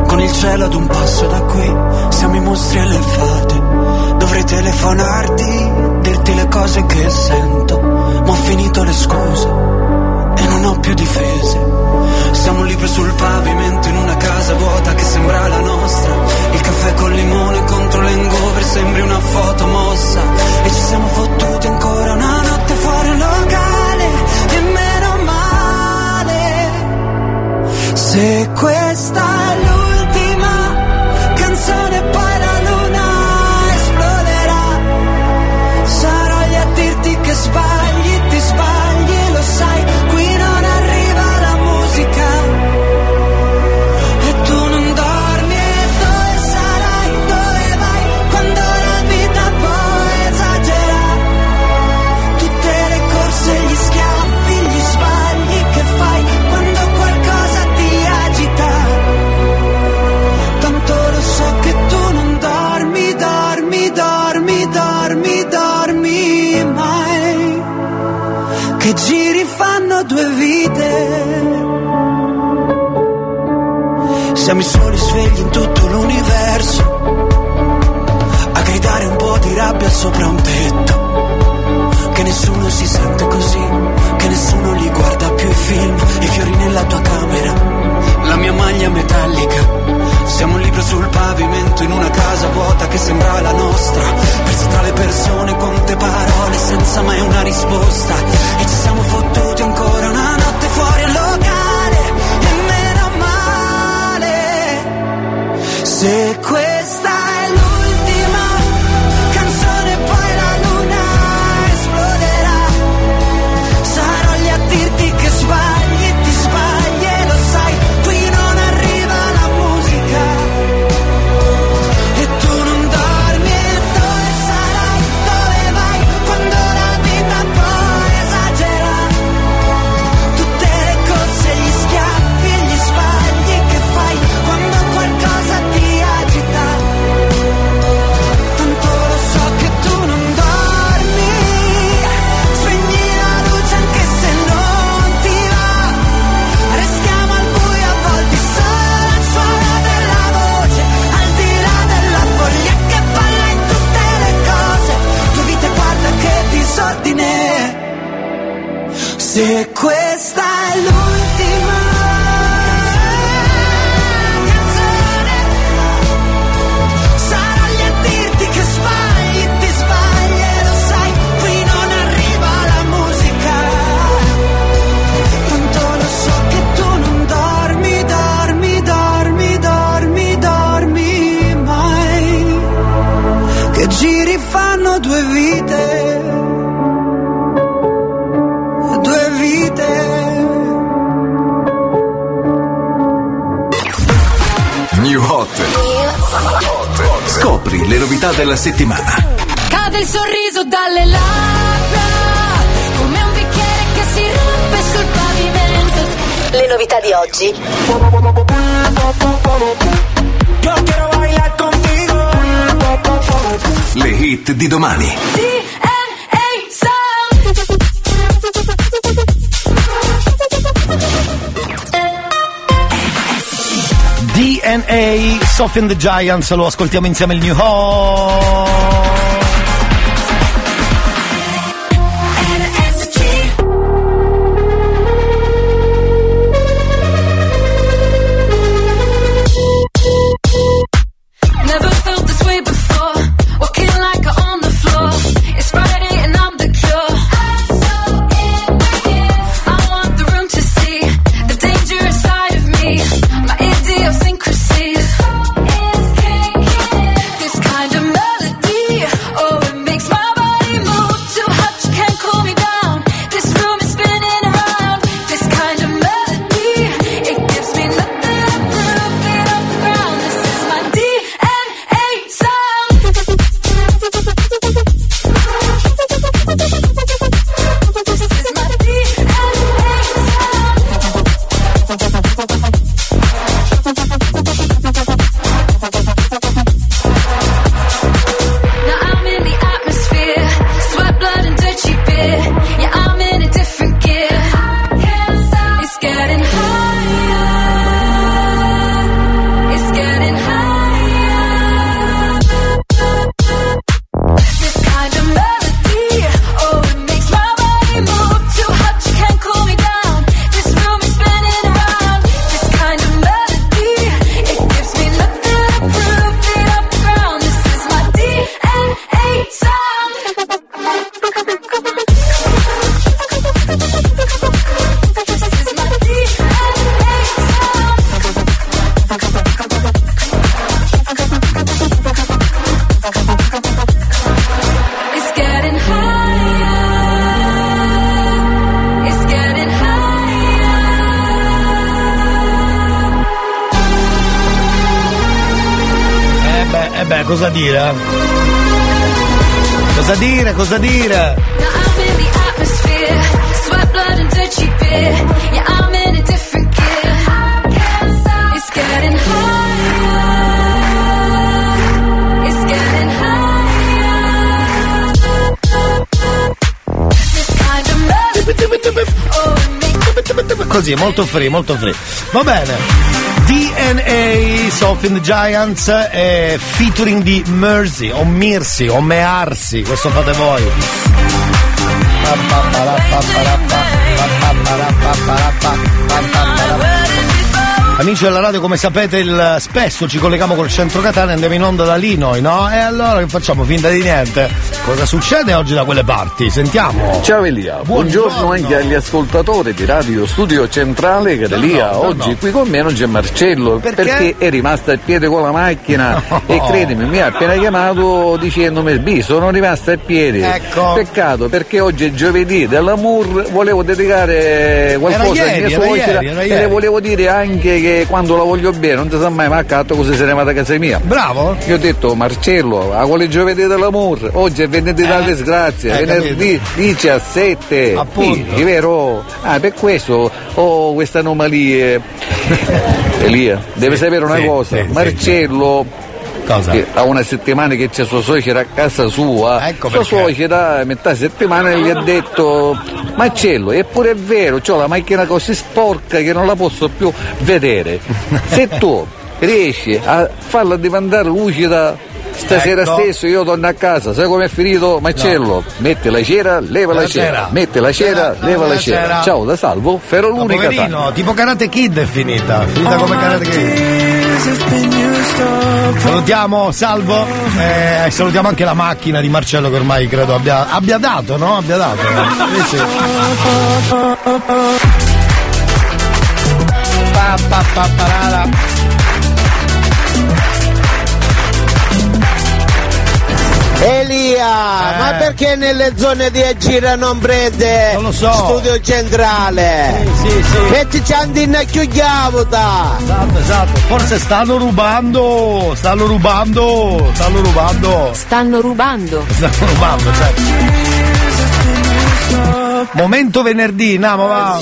Con il cielo ad un passo da qui, siamo i mostri e le fate. Dovrei telefonarti, dirti le cose che sento. Ma ho finito le scuse e non ho più difese. Siamo libri sul pavimento in una casa vuota che sembra la nostra. Il caffè col limone contro l'engover sembri una foto mossa. E ci siamo fottuti ancora una Buffy the Giants, lo ascoltiamo insieme il New Home. Così, molto free, molto free. Va bene. DNA, Soft the Giants, eh, featuring di Mercy, o Mirsi, o Mearsi, questo fate voi. Amici della radio, come sapete, il- spesso ci colleghiamo col centro Catania andiamo in onda da lì noi, no? E allora che facciamo? Finta di niente. Cosa succede oggi da quelle parti? Sentiamo. Ciao Elia, buongiorno, anche agli ascoltatori di Radio Studio Centrale che Elia, no, no, oggi no. qui con me non c'è Marcello Perché? è rimasto al piede con la macchina e credimi mi ha appena chiamato dicendomi B sono rimasto al piede Ecco. peccato perché oggi è giovedì dell'amour volevo dedicare qualcosa a mia suocera e le volevo dire anche che quando la voglio bene non si sa mai ma accanto così se ne va da casa mia bravo io ho detto Marcello a quale giovedì dell'amore oggi è venerdì della disgrazia eh, venerdì 17 Appunto. Sì, è vero? Ah per questo ho queste anomalie. Elia deve sapere una sì, cosa. Marcello Cosa? che ha una settimana che c'è sua suocera a casa sua. Ecco sua suocera a metà settimana gli ha detto Marcello eppure è vero ho la macchina così sporca che non la posso più vedere. Se tu riesci a farla diventare lucida stasera Ecco. stesso io torno a casa sai com'è finito Marcello metti la cera leva la, La cera. cera. metti la cera Cera, leva la cera. cera. ciao da salvo Ferro l'unica poverino, tipo Karate Kid è finita. Finita come Karate Kid. Salutiamo Salvo eh, salutiamo anche la macchina di Marcello che ormai credo abbia, abbia dato, no? Abbia dato. Sì, sì. Pa, pa, pa, Elia, Eh. ma perché nelle zone di Agira non prende Non lo so. studio centrale? Sì, sì, sì. Mettici andina a chiudiavuta! Esatto, esatto. Forse stanno rubando, stanno rubando, stanno rubando. Stanno rubando. Stanno rubando, certo. Momento venerdì, andiamo va.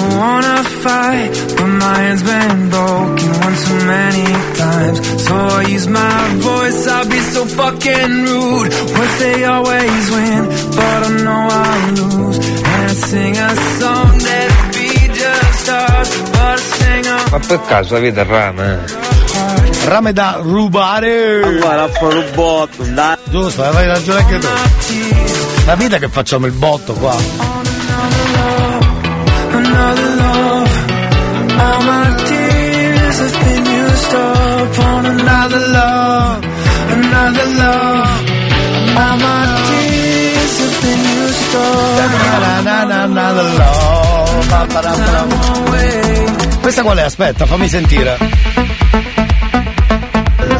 Wanna fight, but my hand's been broken one too many times. So I use my voice, I'll be so fucking rude. Words they always win, but I know I'll lose. And I sing a song that'll be just ours, but I sing a Ma per caso avete rame? Rame da rubare. Allora, a fare un botto, dai. Giusto, hai ragione anche tu. La vita che facciamo il botto qua. Questa qual è? Aspetta, fammi sentire.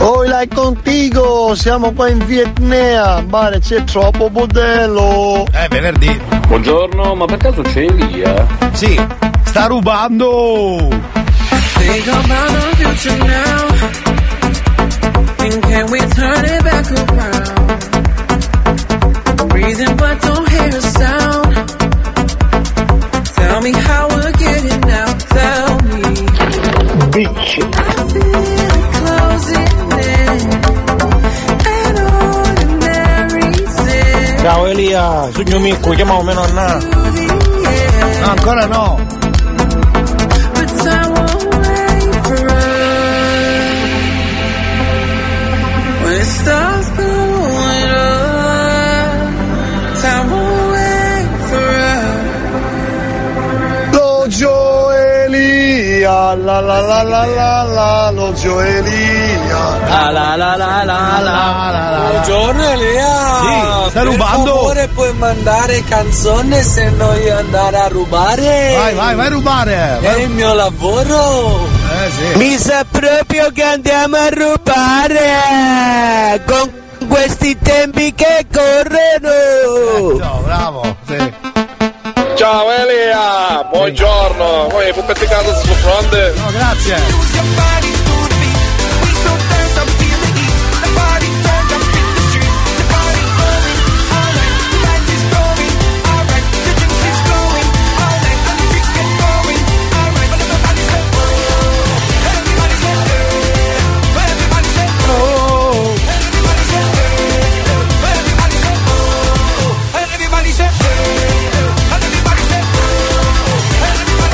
Oi là è contigo, siamo qua in Vietnam, mare c'è troppo modello. Eh, venerdì. Buongiorno, ma per caso c'è Elia? Sì, sta rubando. Think about the future now. And can we turn it starts going up, time won't wait for us. Lo Gio Elia, la la la la la la, lo Gio Elia. La la la la la la Buongiorno Elia Sì, stai Per rubando? favore puoi mandare canzone se non io andare a rubare Vai, vai, vai a rubare. È il mio lavoro Eh sì. Mi sa proprio che andiamo a rubare con questi tempi che corrono. No, bravo. Sì. Ciao Elia, buongiorno. Come puoi peccare sul fronte? No, grazie.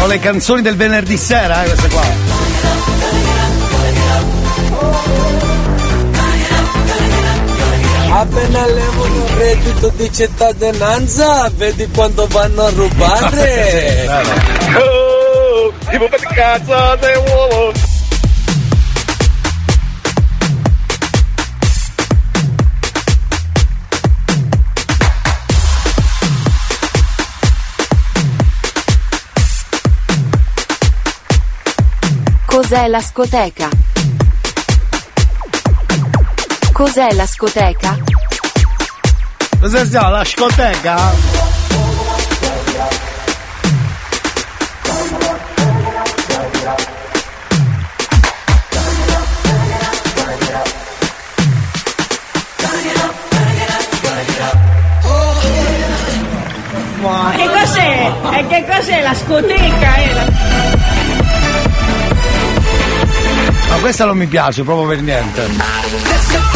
Sono le canzoni del venerdì sera, eh, queste qua. Appena levano il reddito di cittadinanza, vedi quando vanno a rubare. Oh, tipo per cazzo sei Cos'è la scoteca? Cos'è la scoteca? Chiama? La scoteca? Che cos'è? E che cos'è la scoteca? eh? Ma questa non mi piace proprio per niente.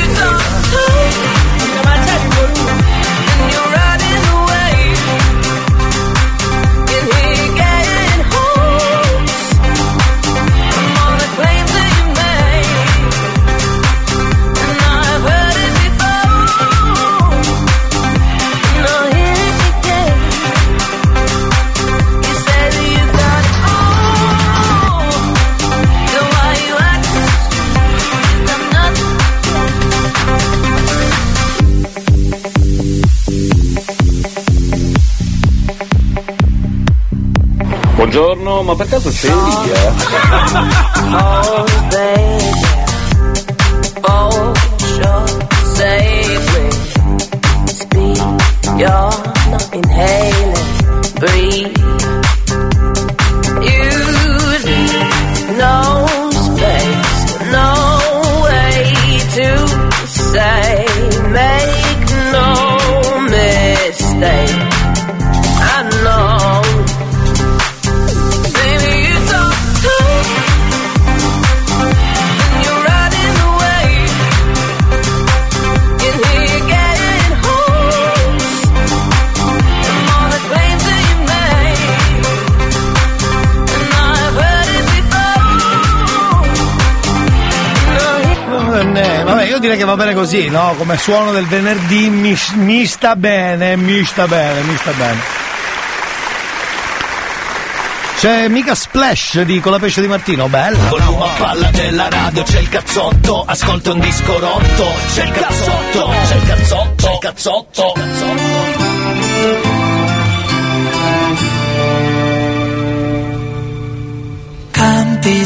Buongiorno, ma per caso c'è Elia? Oh, baby. Oh. Breathe. You leave Direi che va bene così, no? Come suono del venerdì mi, mi sta bene, mi sta bene, mi sta bene. C'è mica splash di con la pesce di Martino, bella. Volume a palla della radio, c'è il cazzotto, ascolta un disco rotto, c'è il cazzotto, c'è il cazzotto, c'è il cazzotto. Campi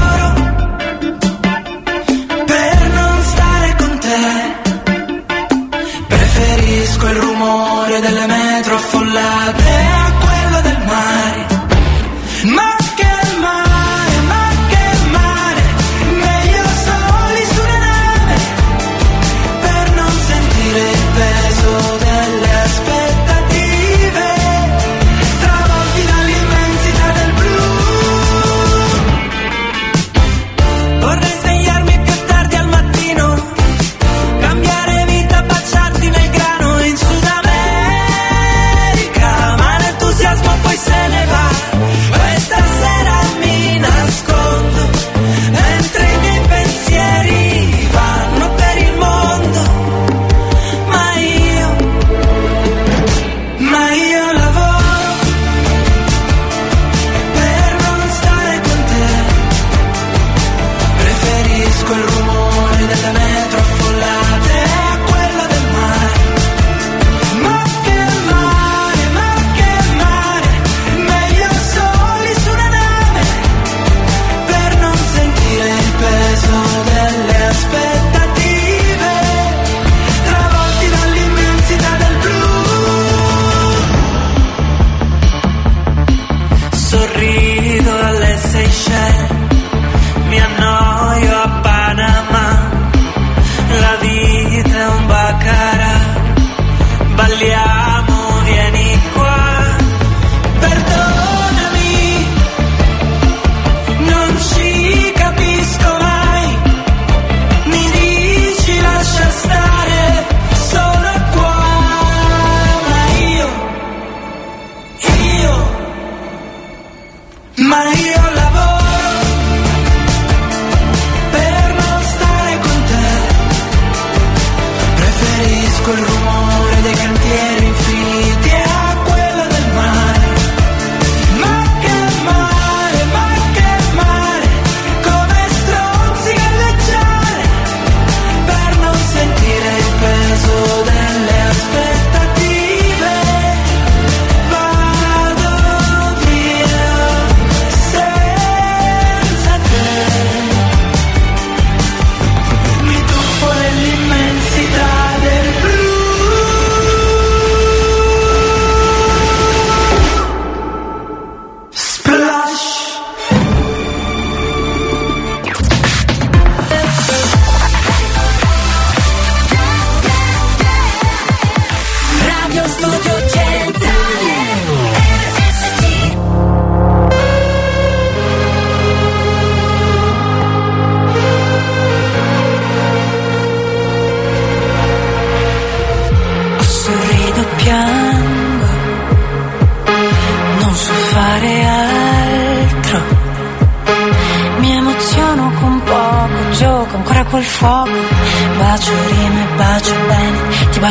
rumore delle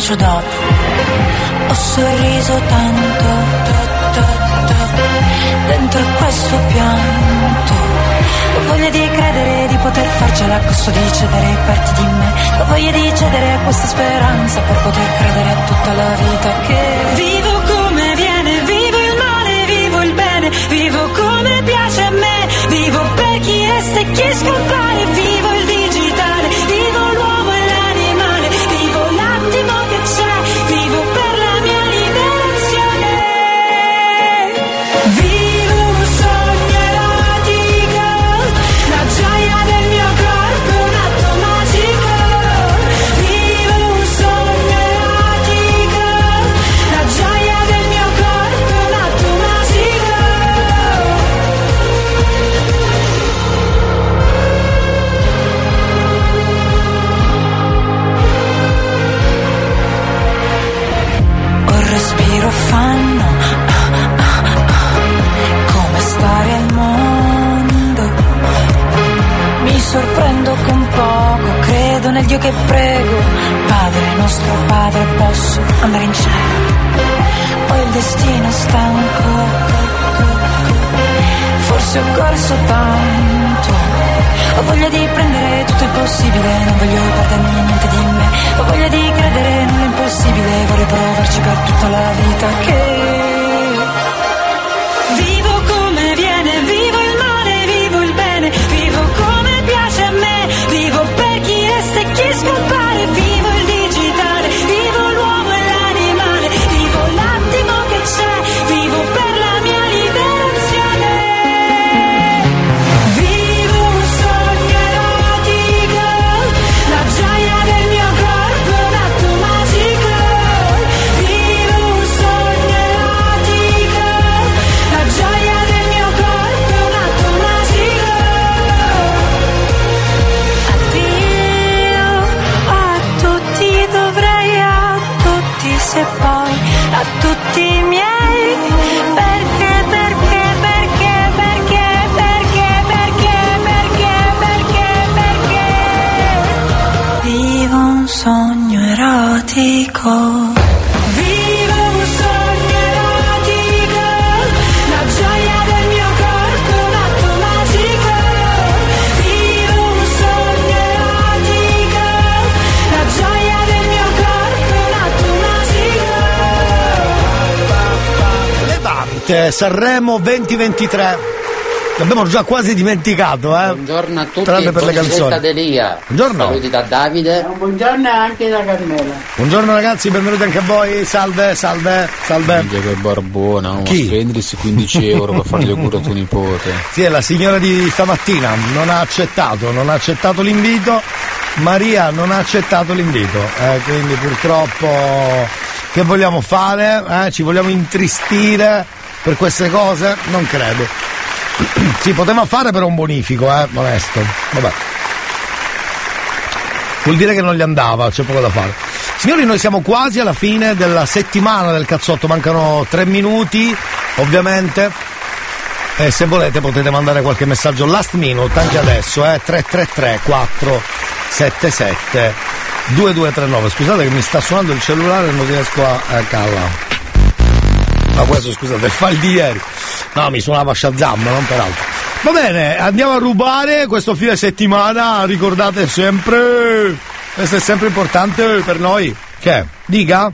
bacio dopo. Ho sorriso tanto, to, to, to, dentro questo pianto. Ho voglia di credere di poter farcela a costo di cedere parti di me. Ho voglia di cedere a questa speranza per poter credere a tutta la vita che vivo come viene, vivo il male, vivo il bene, vivo come piace a me, vivo per chi resta e chi scompare, vivo il nel Dio che prego. Padre nostro Padre, posso andare in cielo. Ho il destino stanco. Forse ho corso tanto. Ho voglia di prendere tutto il possibile, non voglio perdermi niente di me. Ho voglia di credere nell'impossibile, vorrei provarci per tutta la vita che sogno erotico. Levante, Sanremo 2023. L'abbiamo già quasi dimenticato, eh? Buongiorno a tutti, Tranne per le canzoni. Delia. Buongiorno. Saluti da Davide. Buongiorno anche da Carmela. Buongiorno ragazzi, benvenuti anche a voi. Salve, salve, salve. Minchia che barbona, Chi? spendere questi 15 euro per fare le cure a tuo nipote. Sì, è la signora di stamattina, non ha accettato, non ha accettato l'invito. Maria non ha accettato l'invito, eh, quindi purtroppo che vogliamo fare? Eh? Ci vogliamo intristire per queste cose? Non credo. si poteva fare per un bonifico, eh, onesto. Vabbè. Vuol dire che non gli andava, c'è poco da fare. Signori, noi siamo quasi alla fine della settimana del cazzotto, mancano tre minuti, ovviamente. E se volete potete mandare qualche messaggio last minute anche adesso, eh? 333 477 2239. Scusate che mi sta suonando il cellulare e non riesco a, a calla. Ma questo scusate, è il file di ieri. No, mi suonava Shazam, non peraltro. Va bene, andiamo a rubare questo fine settimana, ricordate sempre, questo è sempre importante per noi. Che? Dica?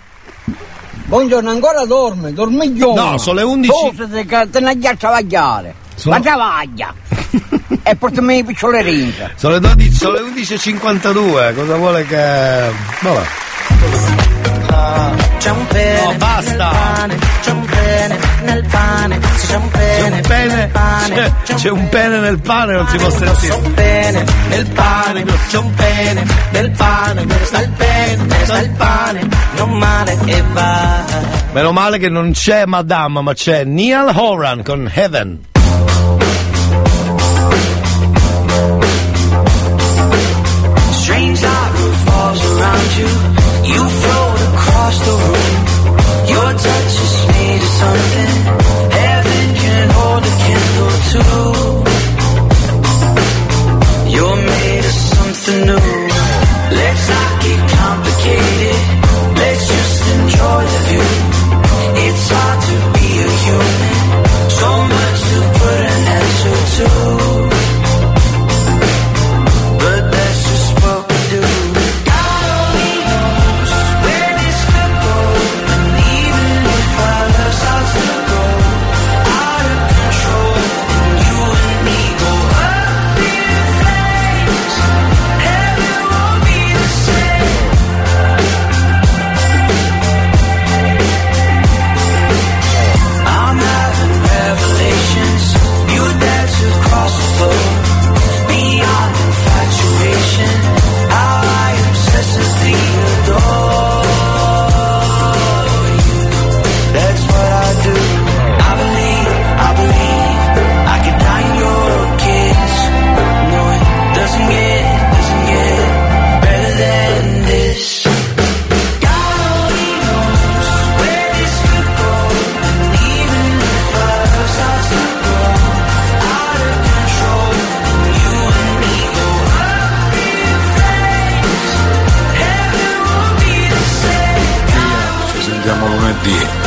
Buongiorno, ancora dorme, dormiglione. No, sono le 11. Forse che te ne ghiaccia vagliare. Sono- Ma travaglia. e portami i piccole rince. Sono le 12, sono le 11.52, cosa vuole che. Vabbè. C'è un pene No, basta. nel pane, c'è un pene nel pane, c'è un C'è pene, un pene, nel pane, c'è, c'è un pene nel pane, non si può C'è sentire. un pene nel pane, c'è un pene nel pane, dove sta il pene, dove sta il pane, non male e va. Meno male che non c'è Madame, ma c'è Neil Horan con Heaven. Strange light revolves around you. You float across the room. Your touch is me to something heaven can hold a candle to. You're made of something new. Let's not get complicated. Let's just enjoy the view. It's hard to be a human. So much to put an answer to.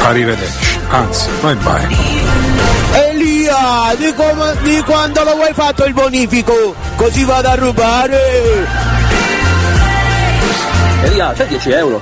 Arrivederci. Anzi, noi bye. Elia, di, come- di quando lo vuoi fatto il bonifico? Così vado a rubare! Elia, c'è 10 euro.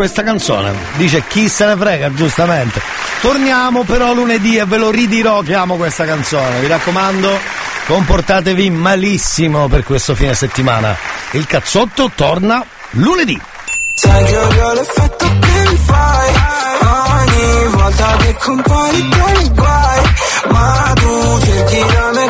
Questa canzone. Dice chi se ne frega, giustamente. Torniamo però lunedì e ve lo ridirò che amo questa canzone. Vi raccomando, comportatevi malissimo per questo fine settimana. Il cazzotto torna lunedì. Sai che odio l'effetto che mi fai Ogni volta che compari i guai Ma tu cerchi da me